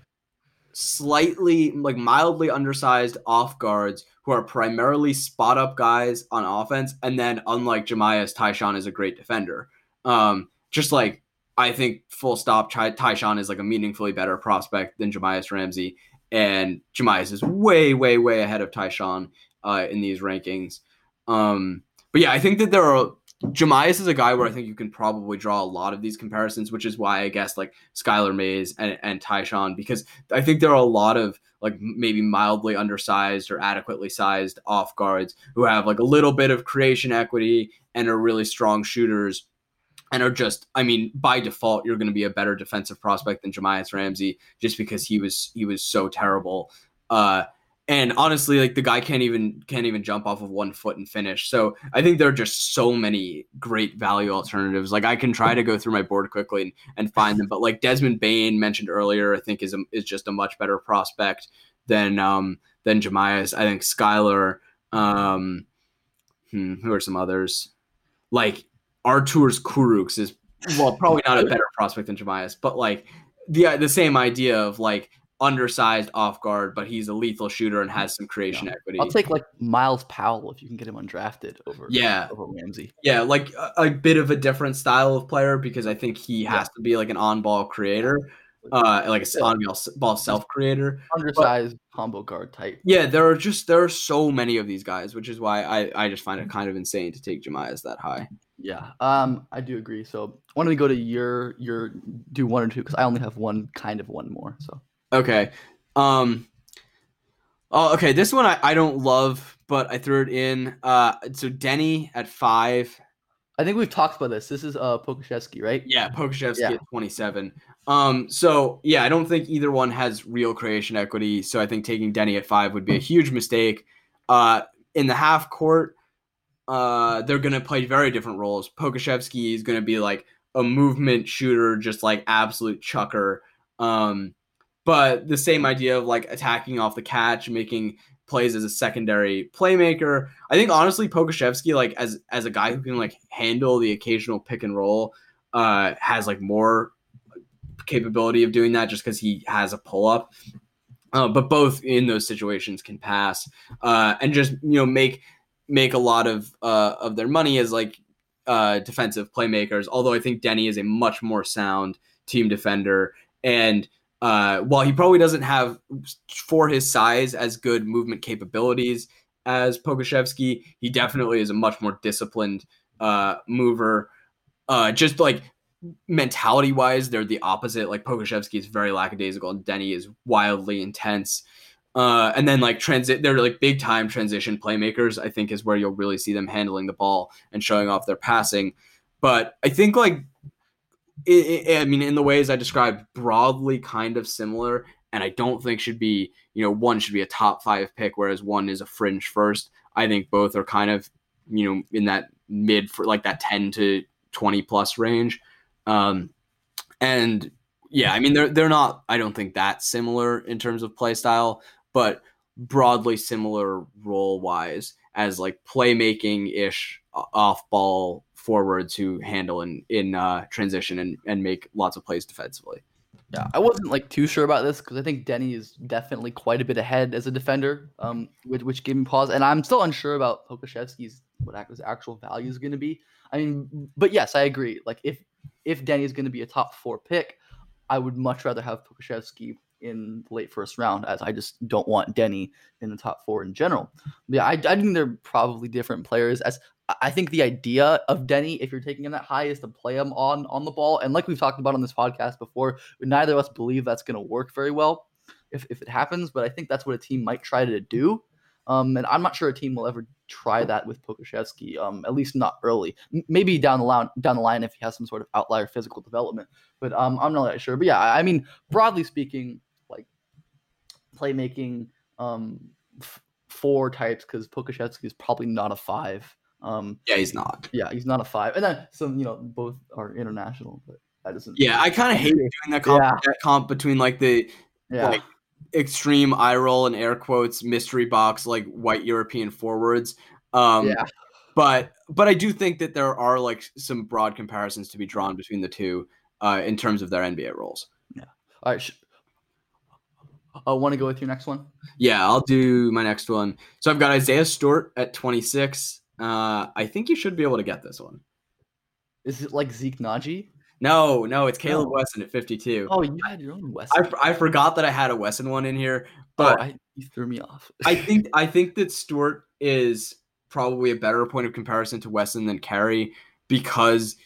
slightly like mildly undersized off guards who are primarily spot up guys on offense, and then unlike Jahmi'us, Ty-Shon is a great defender. Um, just like I think full stop, Ty-Shon is like a meaningfully better prospect than Jahmi'us Ramsey, and Jahmi'us is way, way, way ahead of Ty-Shon uh, in these rankings. Um, but yeah, I think that there are Jahmi'us is a guy where I think you can probably draw a lot of these comparisons, which is why I guess like Skylar Mays and, and Ty-Shon, because I think there are a lot of like maybe mildly undersized or adequately sized off guards who have like a little bit of creation equity and are really strong shooters and are just I mean by default you're going to be a better defensive prospect than Jahmi'us Ramsey just because he was he was so terrible. Uh, and honestly, like the guy can't even can't even jump off of one foot and finish. So I think there are just so many great value alternatives. Like I can try to go through my board quickly and, and find them, but like Desmond Bane mentioned earlier, I think is a, is just a much better prospect than um than Jahmi'us. I think Skylar. Um, hmm, who are some others? Like Arturs Kurucs is well probably not a [laughs] better prospect than Jahmi'us, but like the the same idea of like undersized off guard, but he's a lethal shooter and has some creation yeah. equity. I'll take like Myles Powell if you can get him undrafted over yeah over Ramsey. Yeah, like a, a bit of a different style of player because I think he has yeah. to be like an on ball creator. Uh, like a on ball self creator, undersized but, combo guard type. Yeah, there are just there are so many of these guys, which is why I I just find it kind of insane to take Jahmi'us that high. Yeah, um, I do agree. So why don't we go to your your do one or two because I only have one kind of one more. So okay, um, oh okay, this one I, I don't love, but I threw it in. Uh, so Deni at five. I think we've talked about this. This is uh Pokusevski, right? Yeah, Pokusevski yeah. at twenty seven. Um, so yeah, I don't think either one has real creation equity. So I think taking Deni at five would be a huge mistake. Uh, in the half court uh, they're going to play very different roles. Pokusevski is going to be like a movement shooter, just like absolute chucker. Um, but the same idea of like attacking off the catch, making plays as a secondary playmaker. I think honestly, Pokusevski, like as as a guy who can like handle the occasional pick and roll, uh, has like more capability of doing that just because he has a pull up. Uh, but both in those situations can pass uh, and just you know make make a lot of uh, of their money as like uh, defensive playmakers. Although I think Deni is a much more sound team defender, and uh, while he probably doesn't have for his size as good movement capabilities as Pokusevski, he definitely is a much more disciplined uh, mover. Uh, just like mentality wise, they're the opposite. Like Pokusevski is very lackadaisical, and Deni is wildly intense. Uh, and then like transit, they're like big time transition playmakers. I think is where you'll really see them handling the ball and showing off their passing. But I think like, it, it, I mean, in the ways I described, broadly kind of similar. And I don't think should be, you know, one should be a top five pick, whereas one is a fringe first. I think both are kind of, you know, in that mid for like that 10 to 20 plus range. Um, and yeah, I mean they're they're not I don't think that similar in terms of play style, but broadly similar role wise as like playmaking ish off ball forwards who handle in in uh, transition and and make lots of plays defensively. Yeah, I wasn't like too sure about this because I think Deni is definitely quite a bit ahead as a defender, um, which, which gave me pause, and I'm still unsure about Pokusevski's what his actual value is going to be. I mean, but yes, I agree. Like if if Deni is going to be a top four pick, I would much rather have Pokusevski in the late first round, as I just don't want Deni in the top four in general. But yeah, I, I think they're probably different players. As I think the idea of Deni, if you're taking him that high, is to play him on on the ball. And like we've talked about on this podcast before, neither of us believe that's going to work very well. if, if it happens, but I think that's what a team might try to do. Um, and I'm not sure a team will ever try that with Pokusevski, um, at least not early. M- maybe down the line, down the line if he has some sort of outlier physical development. But um, I'm not really sure. But yeah, I, mean, broadly speaking, playmaking, um, f- four types because Pokusevski is probably not a five. Um, Yeah, he's not. yeah, he's not a five. And then some, you know, both are international, but that doesn't. Yeah, I kind of hate doing that comp, Yeah. that comp between like the yeah. like extreme eye roll and air quotes mystery box like white European forwards. Um, yeah. but but I do think that there are like some broad comparisons to be drawn between the two uh, in terms of their NBA roles. Yeah. All right. Sh- I want to go with your next one. Yeah, I'll do my next one. So I've got Isaiah Stewart at 26. Uh, I think you should be able to get this one. Is it like Zeke Nnaji? No, no, it's Caleb No. Wesson at 52. Oh, you had your own West. I forgot that I had a Wesson one in here, but I, you threw me off. [laughs] I think I think that Stewart is probably a better point of comparison to Wesson than Carey because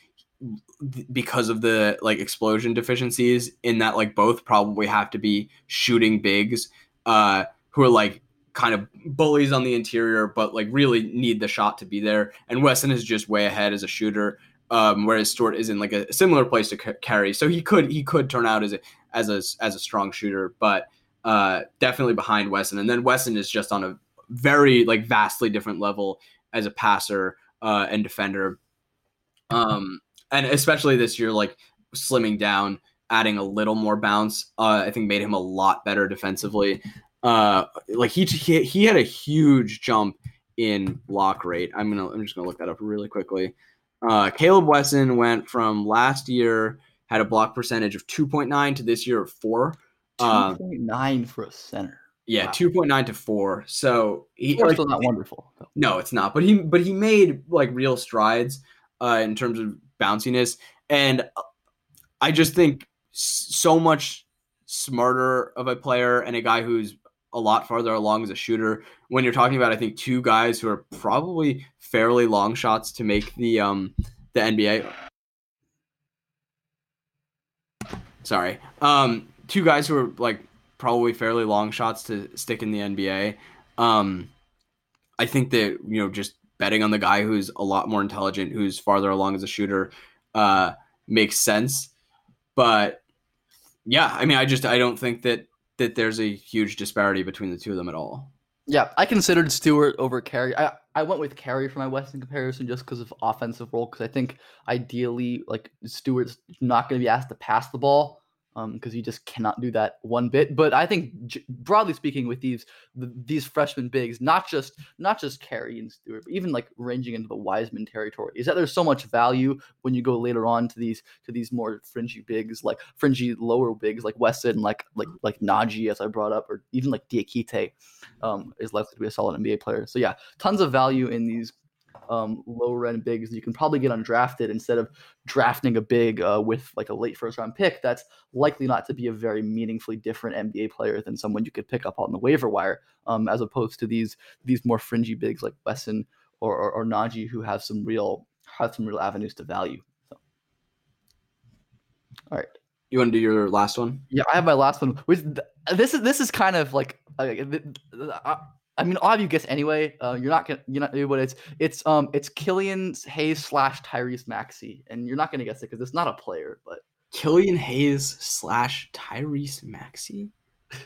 because of the like explosion deficiencies in that like both probably have to be shooting bigs uh who are like kind of bullies on the interior but like really need the shot to be there. And Wesson is just way ahead as a shooter um whereas Stewart is in like a similar place to ca- Carey. So he could he could turn out as a as a as a strong shooter but uh definitely behind Wesson and then Wesson is just on a very like vastly different level as a passer uh and defender. Um and especially this year like slimming down adding a little more bounce uh i think made him a lot better defensively uh like he he, he had a huge jump in block rate i'm gonna i'm just gonna look that up really quickly uh caleb wesson went from last year had a block percentage of 2.9 to this year of 4 uh, 2.9 for a center. yeah Wow. 2.9 to 4 so he Still like, not wonderful. though. no, it's not. But he but he made like real strides uh, in terms of bounciness, and I just think so much smarter of a player and a guy who's a lot farther along as a shooter. When you're talking about, I think two guys who are probably fairly long shots to make the um the NBA. Sorry, um, two guys who are like probably fairly long shots to stick in the NBA. Um, I think that you know just betting on the guy who's a lot more intelligent, who's farther along as a shooter, uh, makes sense. But yeah, I mean, I just I don't think that that there's a huge disparity between the two of them at all. Yeah, I considered Stewart over Carey. I, I went with Carey for my Wesson comparison just because of offensive role. Because I think ideally, like Stewart's not going to be asked to pass the ball because you just cannot do that one bit. But I think j- broadly speaking, with these th- these freshman bigs, not just not just Carey and Stewart, but even like ranging into the Wiseman territory, is that there's so much value when you go later on to these to these more fringy bigs, like fringy lower bigs, like Wesson, like like like Nnaji, as I brought up, or even like Diakite um, is likely to be a solid NBA player. So yeah, tons of value in these um, lower end bigs you can probably get undrafted instead of drafting a big uh, with like a late first round pick that's likely not to be a very meaningfully different NBA player than someone you could pick up on the waiver wire, um, as opposed to these these more fringy bigs like Wesson or, or, or Nnaji who have some real have some real avenues to value. So. All right. You want to do your last one? Yeah, I have my last one. Which th- this is this is kind of like uh, I, I mean, I'll have you guess anyway. Uh, you're not gonna you're not but it's it's um it's Killian Hayes slash Tyrese Maxey, and you're not gonna guess it because it's not a player, but Killian Hayes slash Tyrese Maxey. [laughs]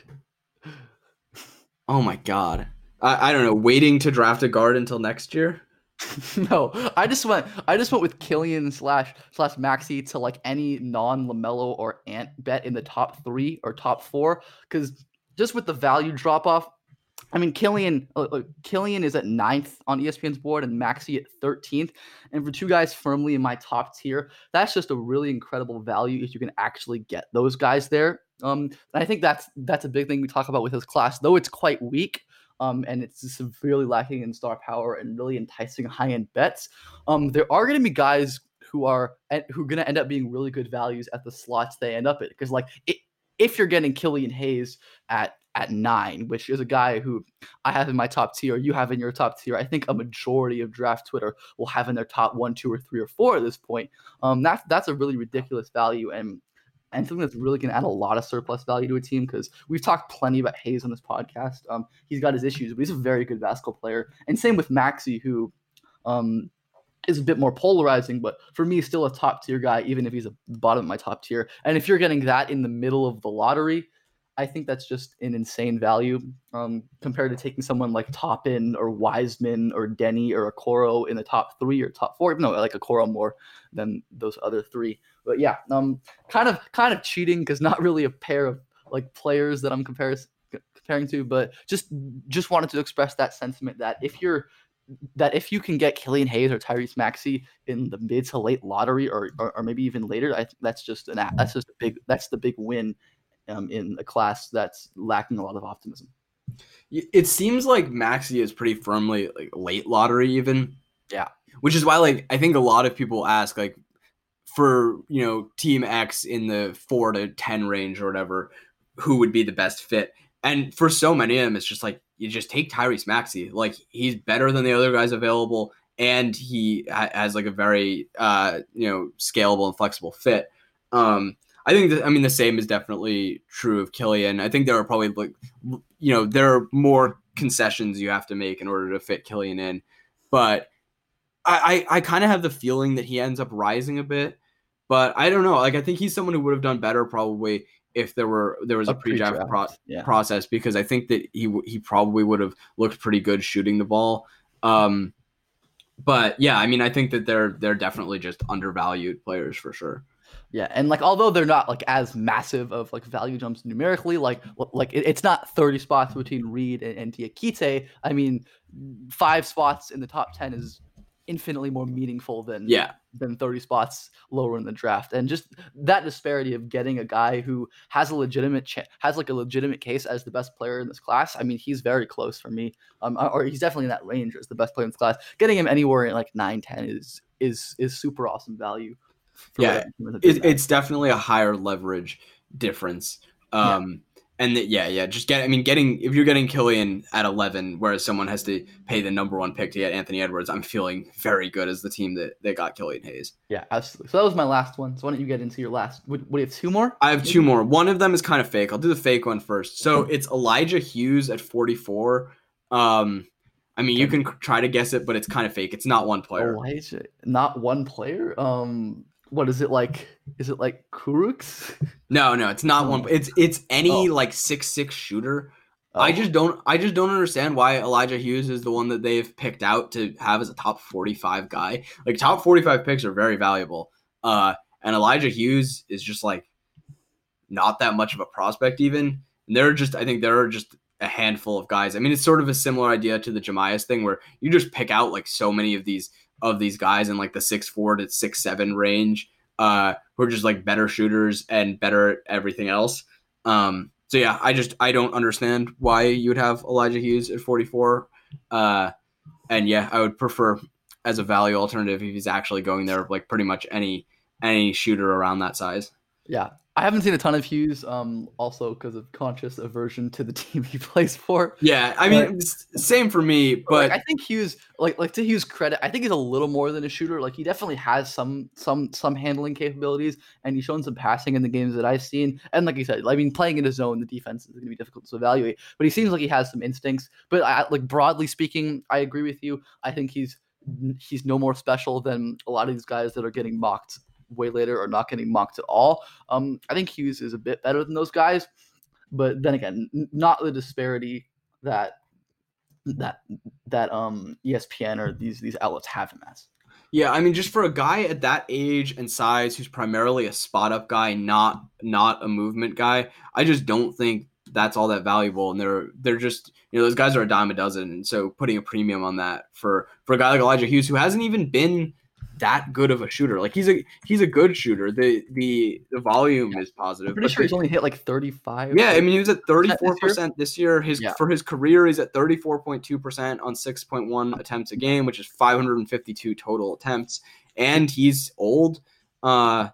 Oh my god. I, I don't know. Waiting to draft a guard until next year. [laughs] no, I just went I just went with Killian slash slash Maxey to like any non LaMelo or Ant bet in the top three or top four because just with the value drop off. I mean, Killian, uh, uh, Killian is at ninth on ESPN's board and Maxey at 13th. And for two guys firmly in my top tier, that's just a really incredible value if you can actually get those guys there. Um, and I think that's that's a big thing we talk about with this class, though it's quite weak. Um, and it's severely lacking in star power and really enticing high end bets. Um, there are going to be guys who are who are going to end up being really good values at the slots they end up at because like it, if you're getting Killian Hayes at at nine, which is a guy who I have in my top tier, you have in your top tier. I think a majority of draft Twitter will have in their top one, two, or three, or four at this point. Um, that's that's a really ridiculous value, and and something that's really going to add a lot of surplus value to a team because we've talked plenty about Hayes on this podcast. Um, he's got his issues, but he's a very good basketball player. And same with Maxey, who um, is a bit more polarizing, but for me, still a top tier guy, even if he's a bottom of my top tier. And if you're getting that in the middle of the lottery, I think that's just an insane value um, compared to taking someone like Toppin or Wiseman or Deni or Okoro in the top three or top four. No, like Okoro more than those other three. But yeah, um, kind of kind of cheating because not really a pair of like players that I'm comparing comparing to, but just just wanted to express that sentiment that if you're that if you can get Killian Hayes or Tyrese Maxey in the mid to late lottery or, or, or maybe even later, I think that's just an that's just a big that's the big win um, in a class that's lacking a lot of optimism. It seems like Maxey is pretty firmly like late lottery even. Yeah. Which is why like I think a lot of people ask like for, you know, team X in the 4 to 10 range or whatever, who would be the best fit? And for so many of them it's just like you just take Tyrese Maxey. Like he's better than the other guys available and he ha- has like a very uh, you know, scalable and flexible fit. Um I think that, I mean the same is definitely true of Killian. I think there are probably like you know there are more concessions you have to make in order to fit Killian in, but I I, I kind of have the feeling that he ends up rising a bit, but I don't know. Like I think he's someone who would have done better probably if there were there was a, a pre-draft, pre-draft pro- yeah. process because I think that he he probably would have looked pretty good shooting the ball. Um, but yeah, I mean I think that they're they're definitely just undervalued players for sure. Yeah, and like although they're not like as massive of like value jumps numerically, like like it, it's not thirty spots between Reed and, and Diakite. I mean, five spots in the top ten is infinitely more meaningful than yeah. than 30 spots lower in the draft. And just that disparity of getting a guy who has a legitimate ch- has like a legitimate case as the best player in this class i mean he's very close for me. Um or he's definitely in that range as the best player in this class. Getting him anywhere in like 9 10 is is is super awesome value yeah, it, it's definitely a higher leverage difference. Um, yeah. And the, yeah, yeah, just get. I mean, getting if you're getting Killian at 11, whereas someone has to pay the number one pick to get Anthony Edwards, I'm feeling very good as the team that, that got Killian Hayes. Yeah, absolutely. So that was my last one. So why don't you get into your last? What, what do you have? Two more? I have two more. One of them is kind of fake. I'll do the fake one first. So it's Elijah Hughes at 44. Um, I mean, you can try to guess it, but it's kind of fake. It's not one player. Elijah, not one player. Um, what is it like? Is it like Kurucs? No, no, it's not oh. one. It's it's any oh. like six six shooter. Oh. I just don't I just don't understand why Elijah Hughes is the one that they've picked out to have as a top 45 guy. Like top 45 picks are very valuable. Uh and Elijah Hughes is just like not that much of a prospect even. And there are just I think there are just a handful of guys. I mean, it's sort of a similar idea to the Jahmi'us thing where you just pick out like so many of these of these guys in like the six four to six seven range, uh, who are just like better shooters and better at everything else. Um, so yeah, I just I don't understand why you would have Elijah Hughes at 44. Uh, and yeah, I would prefer as a value alternative if he's actually going there like pretty much any any shooter around that size. Yeah, I haven't seen a ton of Hughes, um, also because of conscious aversion to the [laughs] team he plays for. Yeah, I mean, same for me. But like, I think Hughes, like, like to Hughes' credit, I think he's a little more than a shooter. Like, he definitely has some, some, some handling capabilities, and he's shown some passing in the games that I've seen. And like you said, I mean, playing in his zone, the defense is going to be difficult to evaluate. But he seems like he has some instincts. But I, like broadly speaking, I agree with you. I think he's he's no more special than a lot of these guys that are getting mocked way later or not getting mocked at all. Um, I think Hughes is a bit better than those guys, but then again, n- not the disparity that that that um ESPN or these these outlets have him as. Yeah, I mean, just for a guy at that age and size who's primarily a spot up guy, not not a movement guy, I just don't think that's all that valuable. And they're they're just you know those guys are a dime a dozen, and so putting a premium on that for for a guy like Elijah Hughes who hasn't even been that good of a shooter. Like he's a he's a good shooter. The the the volume yeah. is positive. I'm pretty sure he's only hit like 35. Yeah, I mean he was at 34 percent this year. His yeah. for his career he's at 34.2 percent on 6.1 attempts a game, which is 552 total attempts. And he's old. Uh,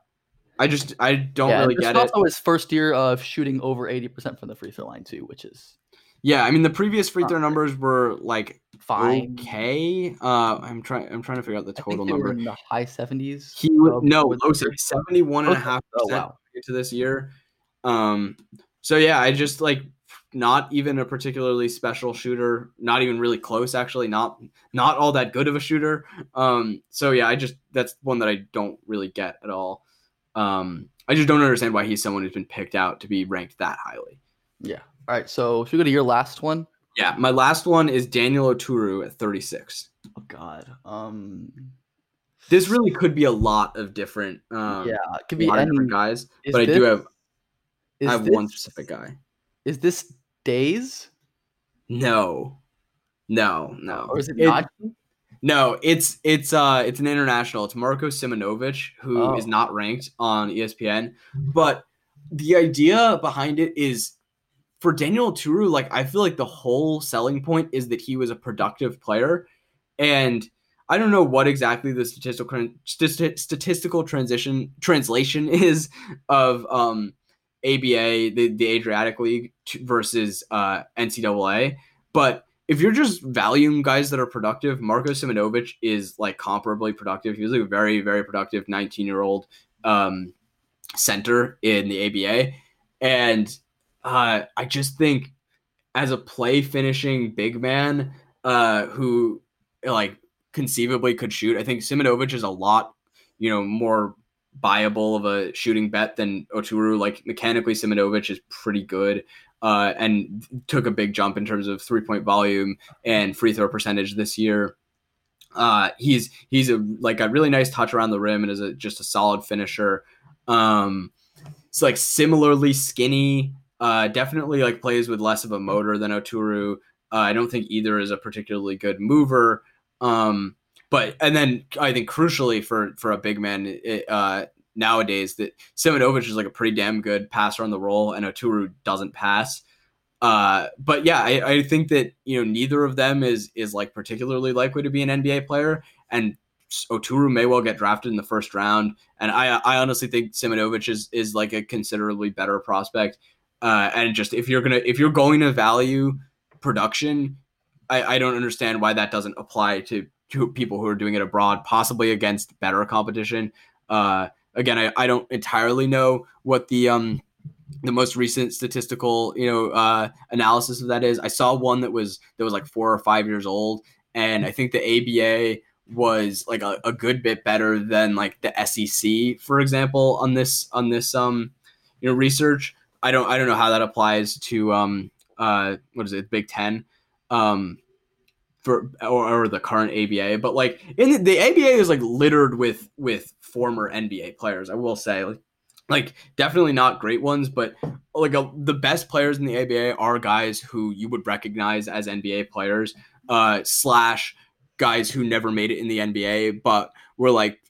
I just I don't yeah, really get it. Also, his first year of shooting over 80 percent from the free throw line too, which is yeah, I mean the previous free throw numbers were like fine. Okay. Uh, I'm trying. I'm trying to figure out the total number. in the high 70s. He would no, low 71 and a half percent. Oh into this year. Um, so yeah, I just like not even a particularly special shooter, not even really close actually, not not all that good of a shooter. Um, so yeah, I just that's one that I don't really get at all. Um, I just don't understand why he's someone who's been picked out to be ranked that highly. Yeah. All right. So should we go to your last one? Yeah, my last one is Daniel Oturu at 36. Oh God. Um. This really could be a lot of different, um, yeah. It could a be any. different guys, is but I do have I have this, one specific guy. Is this days No, no, no. or is it, It- not? No, it's it's uh it's an international. It's Marko Simonovic who is Oh. not ranked on ESPN, but the idea behind it is for Daniel Oturu. Like I feel like the whole selling point is that he was a productive player, and I don't know what exactly the statistical stati- statistical transition translation [laughs] is of um ABA the the Adriatic League versus uh NCAA, but if you're just valuing guys that are productive, Marko Simonovic is like comparably productive. He was like a very, very productive 19 year old um, center in the ABA. And uh, I just think as a play finishing big man uh, who like conceivably could shoot, I think Simonovic is a lot, you know, more viable of a shooting bet than Oturu. Like mechanically, Simonovic is pretty good uh, and took a big jump in terms of three point volume and free throw percentage this year. Uh, he's he's a like a really nice touch around the rim and is a, just a solid finisher. Um, it's like similarly skinny. Uh, definitely like plays with less of a motor than Oturu. Uh, I don't think either is a particularly good mover. Um, but and then I think crucially for for a big man, it, uh, nowadays that Simonovic is like a pretty damn good passer on the roll, and Oturu doesn't pass. Uh, but yeah, I, I think that you know neither of them is is like particularly likely to be an NBA player, and Oturu may well get drafted in the first round. And I I honestly think Simonovic is is like a considerably better prospect. Uh, and just if you're gonna if you're going to value production, I, I don't understand why that doesn't apply to to people who are doing it abroad, possibly against better competition. Uh, again, I, I don't entirely know what the um the most recent statistical you know uh, analysis of that is. I saw one that was that was like four or five years old, and I think the ABA was like a, a good bit better than like the SEC, for example, on this on this um you know research. I don't I don't know how that applies to um uh what is it Big Ten um for or, or the current ABA, but like in the, the ABA is like littered with with former NBA players. I will say like like definitely not great ones, but like a, the best players in the ABA are guys who you would recognize as NBA players, uh, slash guys who never made it in the NBA, but were like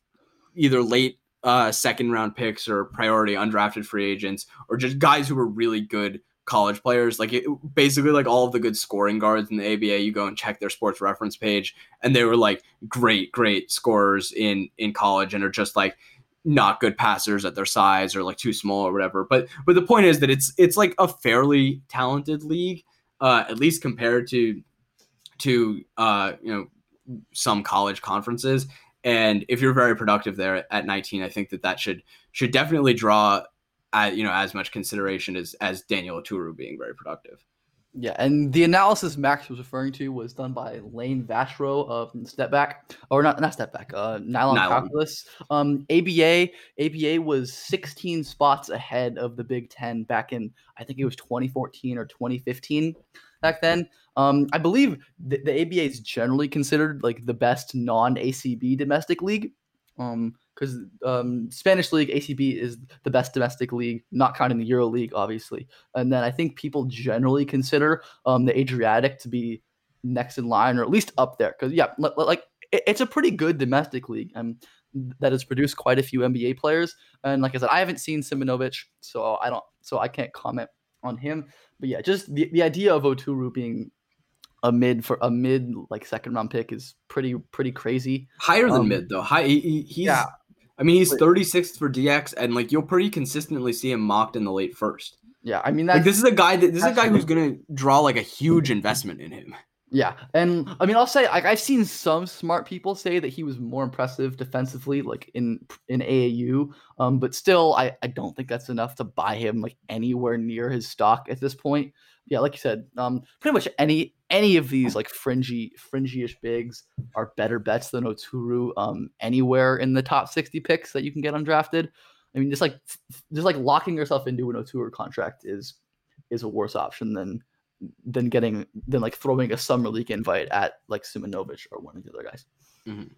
either late uh, second round picks or priority undrafted free agents, or just guys who were really good college players. Like it, basically, like all of the good scoring guards in the ABA, you go and check their sports reference page, and they were like great, great scorers in in college, and are just like not good passers at their size or like too small or whatever. But but the point is that it's it's like a fairly talented league, uh, at least compared to to uh, you know some college conferences. And if you're very productive there at 19, I think that that should should definitely draw uh, you know as much consideration as as Daniel Oturu being very productive. Yeah, and the analysis Max was referring to was done by Layne Vashro of Step Back, or not not Step Back, uh, Nylon, Nylon. Calculus. Um, ABA ABA was 16 spots ahead of the Big Ten back in I think it was 2014 or 2015 back then. Um, I believe the, the ABA is generally considered like the best non ACB domestic league. Um, because um, Spanish league ACB is the best domestic league, not counting the Euro League, obviously. And then I think people generally consider um, the Adriatic to be next in line, or at least up there. Because yeah, li- li- like it- it's a pretty good domestic league, and that has produced quite a few NBA players. And like I said, I haven't seen Simonovic, so I don't, so I can't comment on him. But yeah, just the, the idea of Oturu being a mid for a mid like second round pick is pretty pretty crazy. Higher than Um, mid though. High. He, he- he's. yeah. I mean, he's 36th for DX, and like you'll pretty consistently see him mocked in the late first. Yeah, I mean Like this is a guy that this is a guy who's gonna draw like a huge investment in him. Yeah, and I mean, I'll say like I've seen some smart people say that he was more impressive defensively, like in in AAU. Um, but still, I I don't think that's enough to buy him like anywhere near his stock at this point. Yeah, like you said, um, pretty much any any of these like fringy fringy-ish bigs are better bets than Oturu. Um, anywhere in the top sixty picks that you can get undrafted. I mean, just like just like locking yourself into an Oturu contract is is a worse option than than getting than like throwing a summer league invite at like Simonovic or one of the other guys. Mm-hmm.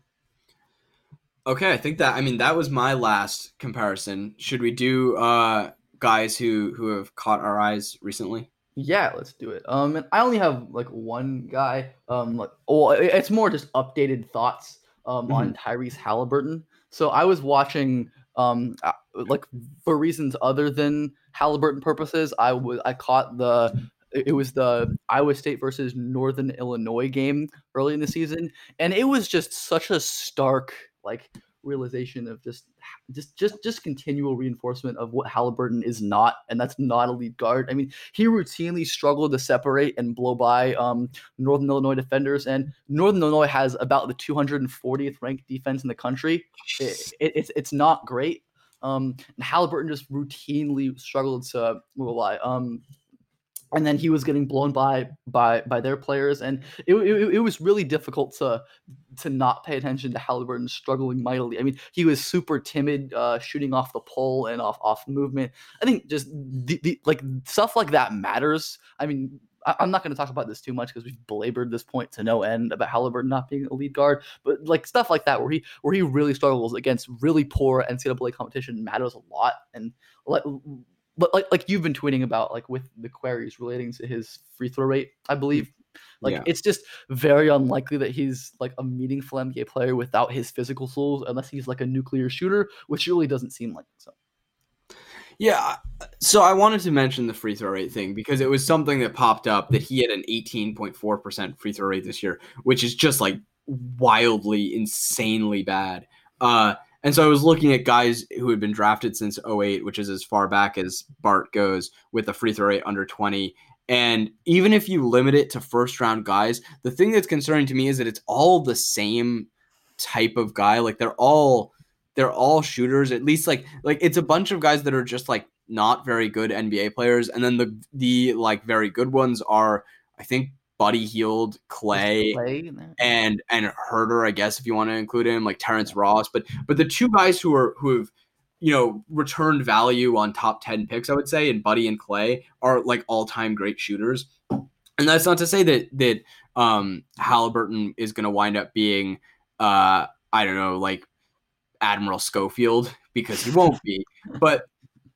Okay, I think that I mean that was my last comparison. Should we do uh guys who who have caught our eyes recently? Yeah, let's do it. Um, and I only have like one guy. Um, like, oh, it's more just updated thoughts um mm-hmm. on Tyrese Halliburton. So I was watching um like for reasons other than Halliburton purposes. I was I caught the it was the Iowa State versus Northern Illinois game early in the season, and it was just such a stark like realization of just just just just continual reinforcement of what Halliburton is not, and that's not a lead guard. I mean, he routinely struggled to separate and blow by um, Northern Illinois defenders, and Northern Illinois has about the 240th ranked defense in the country. It, it, it's it's not great. Um, and Halliburton just routinely struggled to blow by. Um, and then he was getting blown by by by their players, and it, it, it was really difficult to to not pay attention to Halliburton struggling mightily. I mean, he was super timid, uh, shooting off the pole and off off movement. I think just the, the like stuff like that matters. I mean, I, am not going to talk about this too much because we've belabored this point to no end about Halliburton not being a lead guard, but like stuff like that where he where he really struggles against really poor NCAA competition matters a lot, and like but like like you've been tweeting about like with the queries relating to his free throw rate, I believe. Like yeah. it's just very unlikely that he's like a meaningful NBA player without his physical tools, unless he's like a nuclear shooter, which really doesn't seem like so. Yeah, so I wanted to mention the free throw rate thing because it was something that popped up that he had an 18.4% free throw rate this year, which is just like wildly, insanely bad. Uh, and so I was looking at guys who had been drafted since 08, which is as far back as Bart goes, with a free throw rate under 20. And even if you limit it to first round guys, the thing that's concerning to me is that it's all the same type of guy. Like they're all they're all shooters. At least like like it's a bunch of guys that are just like not very good NBA players, and then the the like very good ones are I think Buddy Hield, Klay, Klay and and Huerter, I guess if you want to include him, like Terrence. Ross. But but the two guys who are who have you know returned value on top ten picks, I would say, and Buddy and Klay are like all time great shooters. And that's not to say that that um, Halliburton is going to wind up being uh, I don't know like Admiral Schofield because he won't be. [laughs] But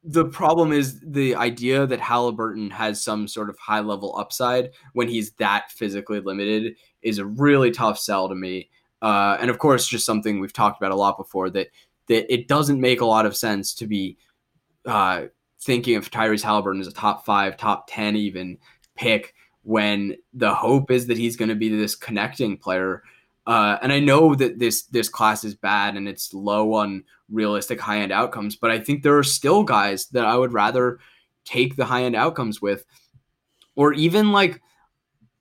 the problem is the idea that Halliburton has some sort of high level upside when he's that physically limited is a really tough sell to me. Uh, and of course, just something we've talked about a lot before that that it doesn't make a lot of sense to be uh, thinking of Tyrese Halliburton as a top five, top ten even pick when the hope is that he's going to be this connecting player uh, and I know that this this class is bad and it's low on realistic high end outcomes, but I think there are still guys that I would rather take the high end outcomes with, or even like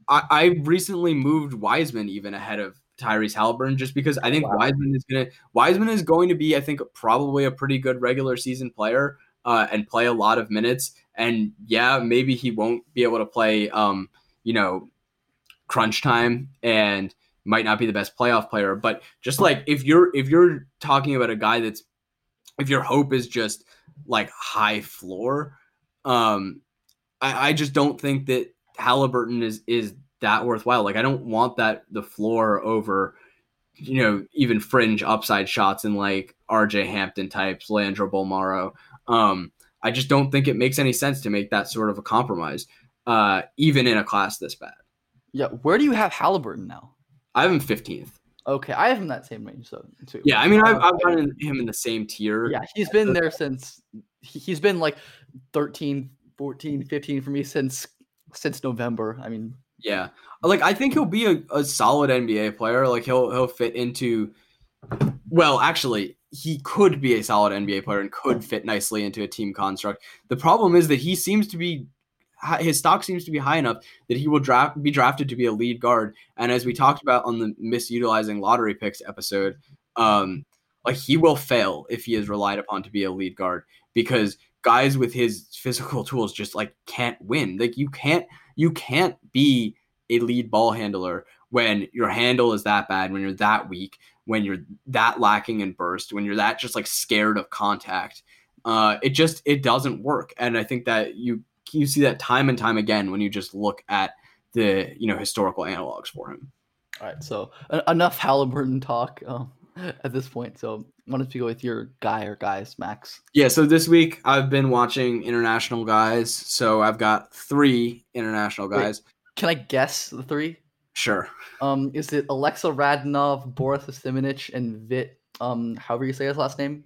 I, I recently moved Wiseman even ahead of Tyrese Halliburton just because I think wow. Wiseman is gonna Wiseman is going to be I think probably a pretty good regular season player uh, and play a lot of minutes. And yeah, maybe he won't be able to play um, you know crunch time and might not be the best playoff player, but just like if you're if you're talking about a guy that's if your hope is just like high floor, um, I, I just don't think that Halliburton is is that worthwhile. Like I don't want that the floor over, you know, even fringe upside shots in like RJ Hampton types, Leandro Bolmaro. Um, I just don't think it makes any sense to make that sort of a compromise, uh, even in a class this bad. Yeah, where do you have Halliburton now? I have him 15th. Okay, I have him that same range so too. Yeah, I mean, I've, um, I've got him in the same tier. Yeah, he's been uh, there since he's been like 13, 14, 15 for me since since November. I mean, yeah, like I think he'll be a, a solid NBA player. Like he'll he'll fit into. Well, actually, he could be a solid NBA player and could fit nicely into a team construct. The problem is that he seems to be his stock seems to be high enough that he will draft be drafted to be a lead guard. And as we talked about on the misutilizing lottery picks episode, um, like he will fail if he is relied upon to be a lead guard because guys with his physical tools just like can't win. Like you can't you can't be a lead ball handler when your handle is that bad, when you're that weak, when you're that lacking in burst, when you're that just like scared of contact. Uh, it just it doesn't work, and I think that you you see that time and time again when you just look at the you know historical analogs for him. All right, so enough Halliburton talk um, at this point. So, why don't you go with your guy or guys, Max? Yeah. So this week I've been watching international guys. So I've got three international guys. Wait, can I guess the three? Sure. Um, is it Aleksa Radanov, Boris Simanic, and Vit? Um, however you say his last name.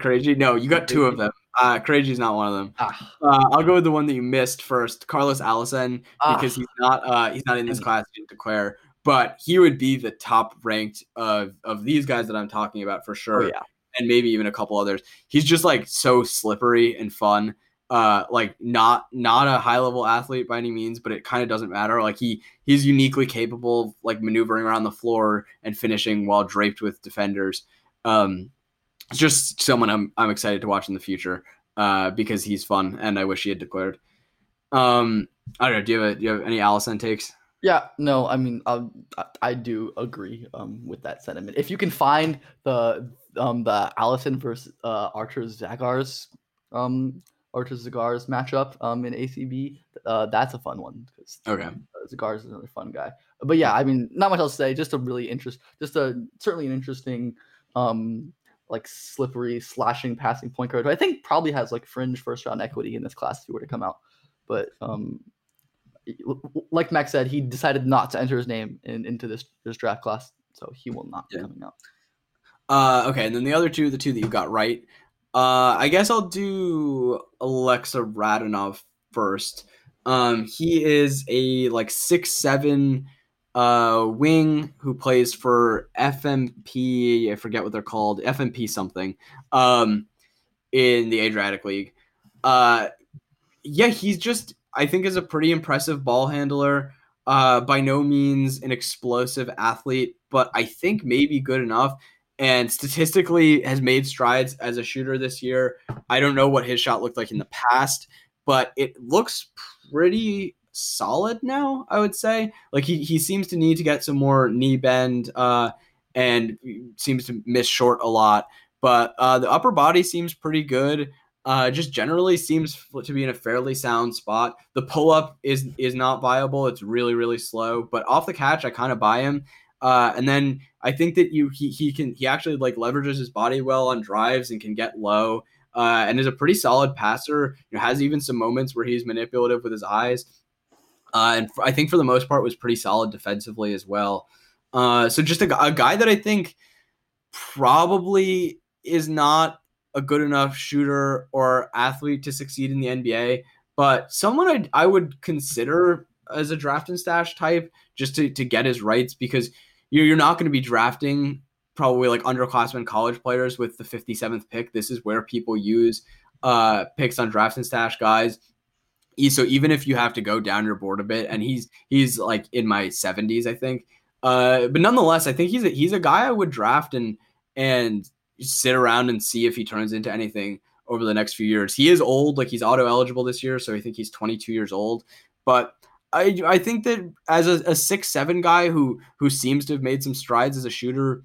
Crazy. No, you got two of them. Uh, is not one of them. Ah. Uh, I'll go with the one that you missed first, Carlos Alocén, because ah. he's not uh, he's not in this class. Didn't declare, but he would be the top ranked of of these guys that I'm talking about for sure. Oh, yeah. And maybe even a couple others. He's just like so slippery and fun uh like not not a high level athlete by any means but it kind of doesn't matter like he he's uniquely capable of like maneuvering around the floor and finishing while draped with defenders um just someone i'm i'm excited to watch in the future uh because he's fun and i wish he had declared um i don't know do you have, a, do you have any Alocén takes yeah, no, I mean, I, I do agree um, with that sentiment. If you can find the um, the Alocén versus uh, Arturs Zagars um, Arturs Zagars matchup um, in ACB. Uh, that's a fun one because okay, uh, Zagars is another fun guy. But yeah, I mean, not much else to say. Just a really interest, just a certainly an interesting, um, like slippery slashing passing point guard. Who I think probably has like fringe first round equity in this class if he were to come out. But um, like Max said, he decided not to enter his name in, into this this draft class, so he will not be coming out. Uh, okay, and then the other two, the two that you got right, uh, I guess I'll do Aleksa Radanov first. Um, he is a like six seven uh, wing who plays for FMP. I forget what they're called. FMP something. Um, in the Adriatic League. Uh, yeah, he's just I think is a pretty impressive ball handler. Uh, by no means an explosive athlete, but I think maybe good enough and statistically has made strides as a shooter this year. I don't know what his shot looked like in the past, but it looks pretty solid now, I would say. Like he, he seems to need to get some more knee bend uh, and seems to miss short a lot. But uh, the upper body seems pretty good. Uh, just generally seems to be in a fairly sound spot. The pull up is is not viable. It's really really slow. But off the catch, I kind of buy him. Uh, and then I think that you he, he can he actually like leverages his body well on drives and can get low. Uh, and is a pretty solid passer. You know, has even some moments where he's manipulative with his eyes. Uh, and I think for the most part was pretty solid defensively as well. Uh, so just a, a guy that I think probably is not a good enough shooter or athlete to succeed in the NBA, but someone I, I would consider as a draft and stash type just to, to get his rights because you're, you're not going to be drafting probably like underclassmen college players with the 57th pick. This is where people use uh, picks on draft and stash guys. So even if you have to go down your board a bit, and he's he's like in my 70s, I think. Uh, but nonetheless, I think he's a, he's a guy I would draft and and sit around and see if he turns into anything over the next few years. He is old, like he's auto eligible this year, so I think he's 22 years old. But I I think that as a, a six seven guy who who seems to have made some strides as a shooter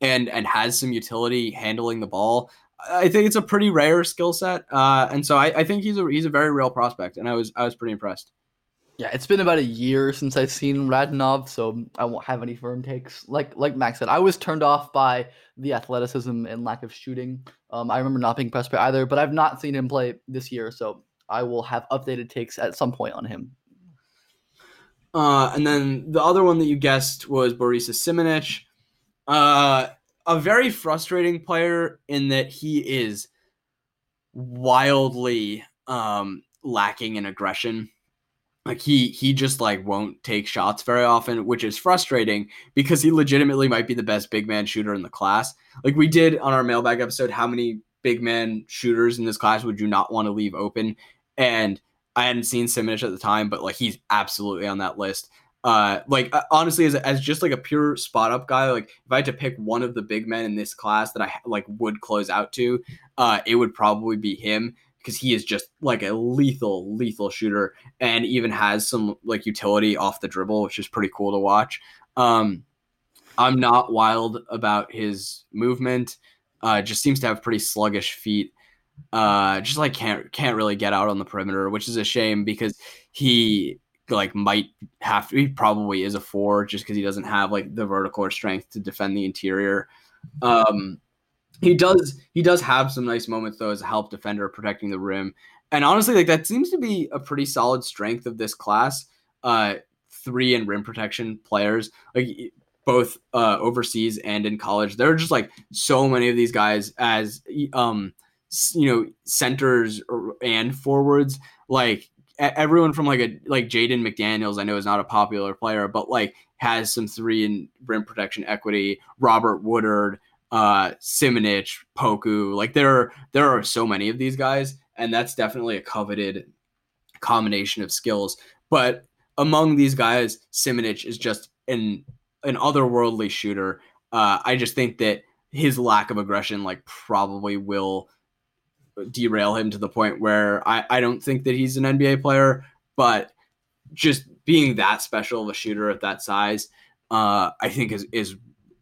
and and has some utility handling the ball, I think it's a pretty rare skill set. Uh, and so I, I think he's a he's a very real prospect, and I was I was pretty impressed. Yeah, it's been about a year since I've seen Radanov, so I won't have any firm takes. Like like Max said, I was turned off by the athleticism and lack of shooting. Um, I remember not being impressed by either, but I've not seen him play this year, so I will have updated takes at some point on him. Uh, and then the other one that you guessed was Borisa Simanic. Uh, a very frustrating player in that he is wildly um, lacking in aggression. Like he he just like won't take shots very often, which is frustrating because he legitimately might be the best big man shooter in the class. Like we did on our mailbag episode, how many big man shooters in this class would you not want to leave open? And I hadn't seen Simanic at the time, but like he's absolutely on that list. Uh, like uh, honestly, as, as just like a pure spot up guy, like if I had to pick one of the big men in this class that I like would close out to, uh, it would probably be him because he is just like a lethal, lethal shooter and even has some like utility off the dribble, which is pretty cool to watch. Um, I'm not wild about his movement. Uh, just seems to have pretty sluggish feet. Uh, just like can't can't really get out on the perimeter, which is a shame because he like might have to. He probably is a four just because he doesn't have like the vertical or strength to defend the interior. Um, he does he does have some nice moments though as a help defender protecting the rim, and honestly, like that seems to be a pretty solid strength of this class. Uh, three and rim protection players like both uh, overseas and in college. There are just like so many of these guys as um you know centers and forwards like everyone from like a like Jaden McDaniels I know is not a popular player but like has some three and rim protection equity Robert Woodard uh Simanic Poku like there are there are so many of these guys and that's definitely a coveted combination of skills but among these guys Simanic is just an an otherworldly shooter. Uh, I just think that his lack of aggression like probably will derail him to the point where I, I don't think that he's an NBA player, but just being that special of a shooter at that size, uh, I think is is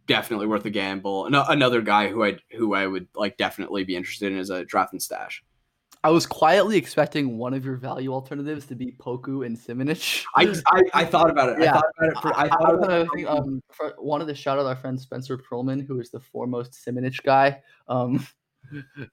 definitely worth a gamble. Another guy who I who I would like definitely be interested in as a draft and stash. I was quietly expecting one of your value alternatives to be Poku and Simanic. I, I, I thought about it. Yeah. I thought about it. For, I thought I, about I think, um, for, wanted to shout out our friend Spencer Pearlman, who is the foremost Simanic guy. Um,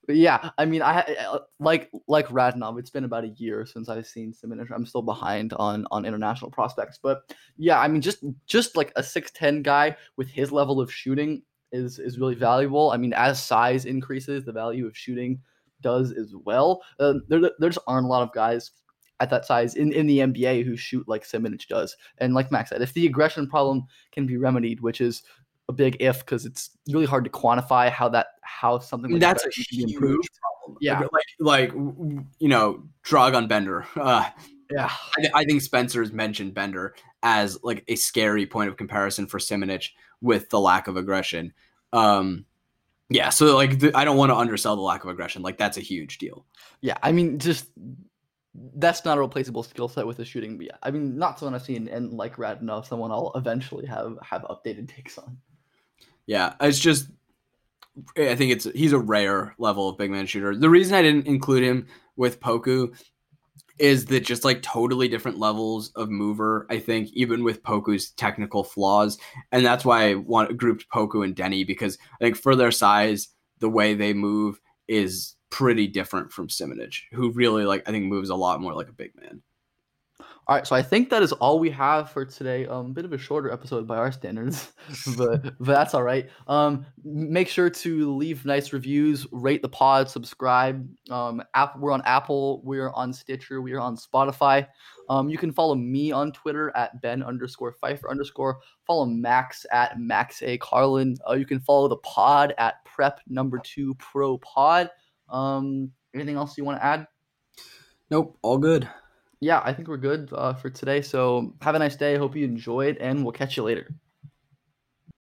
yeah, I mean, I like like Radanov. It's been about a year since I've seen Simanic. I'm still behind on on international prospects, but yeah, I mean, just just like a six ten guy with his level of shooting is is really valuable. I mean, as size increases, the value of shooting does as well. Uh, there, there just aren't a lot of guys at that size in, in the NBA who shoot like Simanic does. And like Max said, if the aggression problem can be remedied, which is a big if because it's really hard to quantify how that how something like that's a huge improved. problem. Yeah, like like you know, Dragan Bender. [laughs] Uh, yeah, I, I, think Spencer's mentioned Bender as like a scary point of comparison for Simanic with the lack of aggression. Um, yeah, so like the, I don't want to undersell the lack of aggression. Like that's a huge deal. Yeah, I mean just that's not a replaceable skill set with the shooting. But yeah, I mean not someone I've seen and like Radanov, someone I'll eventually have have updated takes on. Yeah, it's just I think it's he's a rare level of big man shooter. The reason I didn't include him with Poku is that just like totally different levels of mover, I think, even with Poku's technical flaws. And that's why I want grouped Poku and Deni because I think for their size, the way they move is pretty different from Simanic, who really like I think moves a lot more like a big man. All right, so I think that is all we have for today. Um, bit of a shorter episode by our standards, [laughs] but [laughs] but that's all right. Um, make sure to leave nice reviews, rate the pod, subscribe. Um, Apple, we're on Apple, we're on Stitcher, we are on Spotify. Um, you can follow me on Twitter at Ben underscore Pfeiffer underscore. Follow Max at Max A Carlin. Uh, you can follow the pod at Prep Number Two Pro Pod. Um, anything else you want to add? Nope, all good yeah, I think we're good uh, for today. So have a nice day. Hope you enjoyed, and we'll catch you later.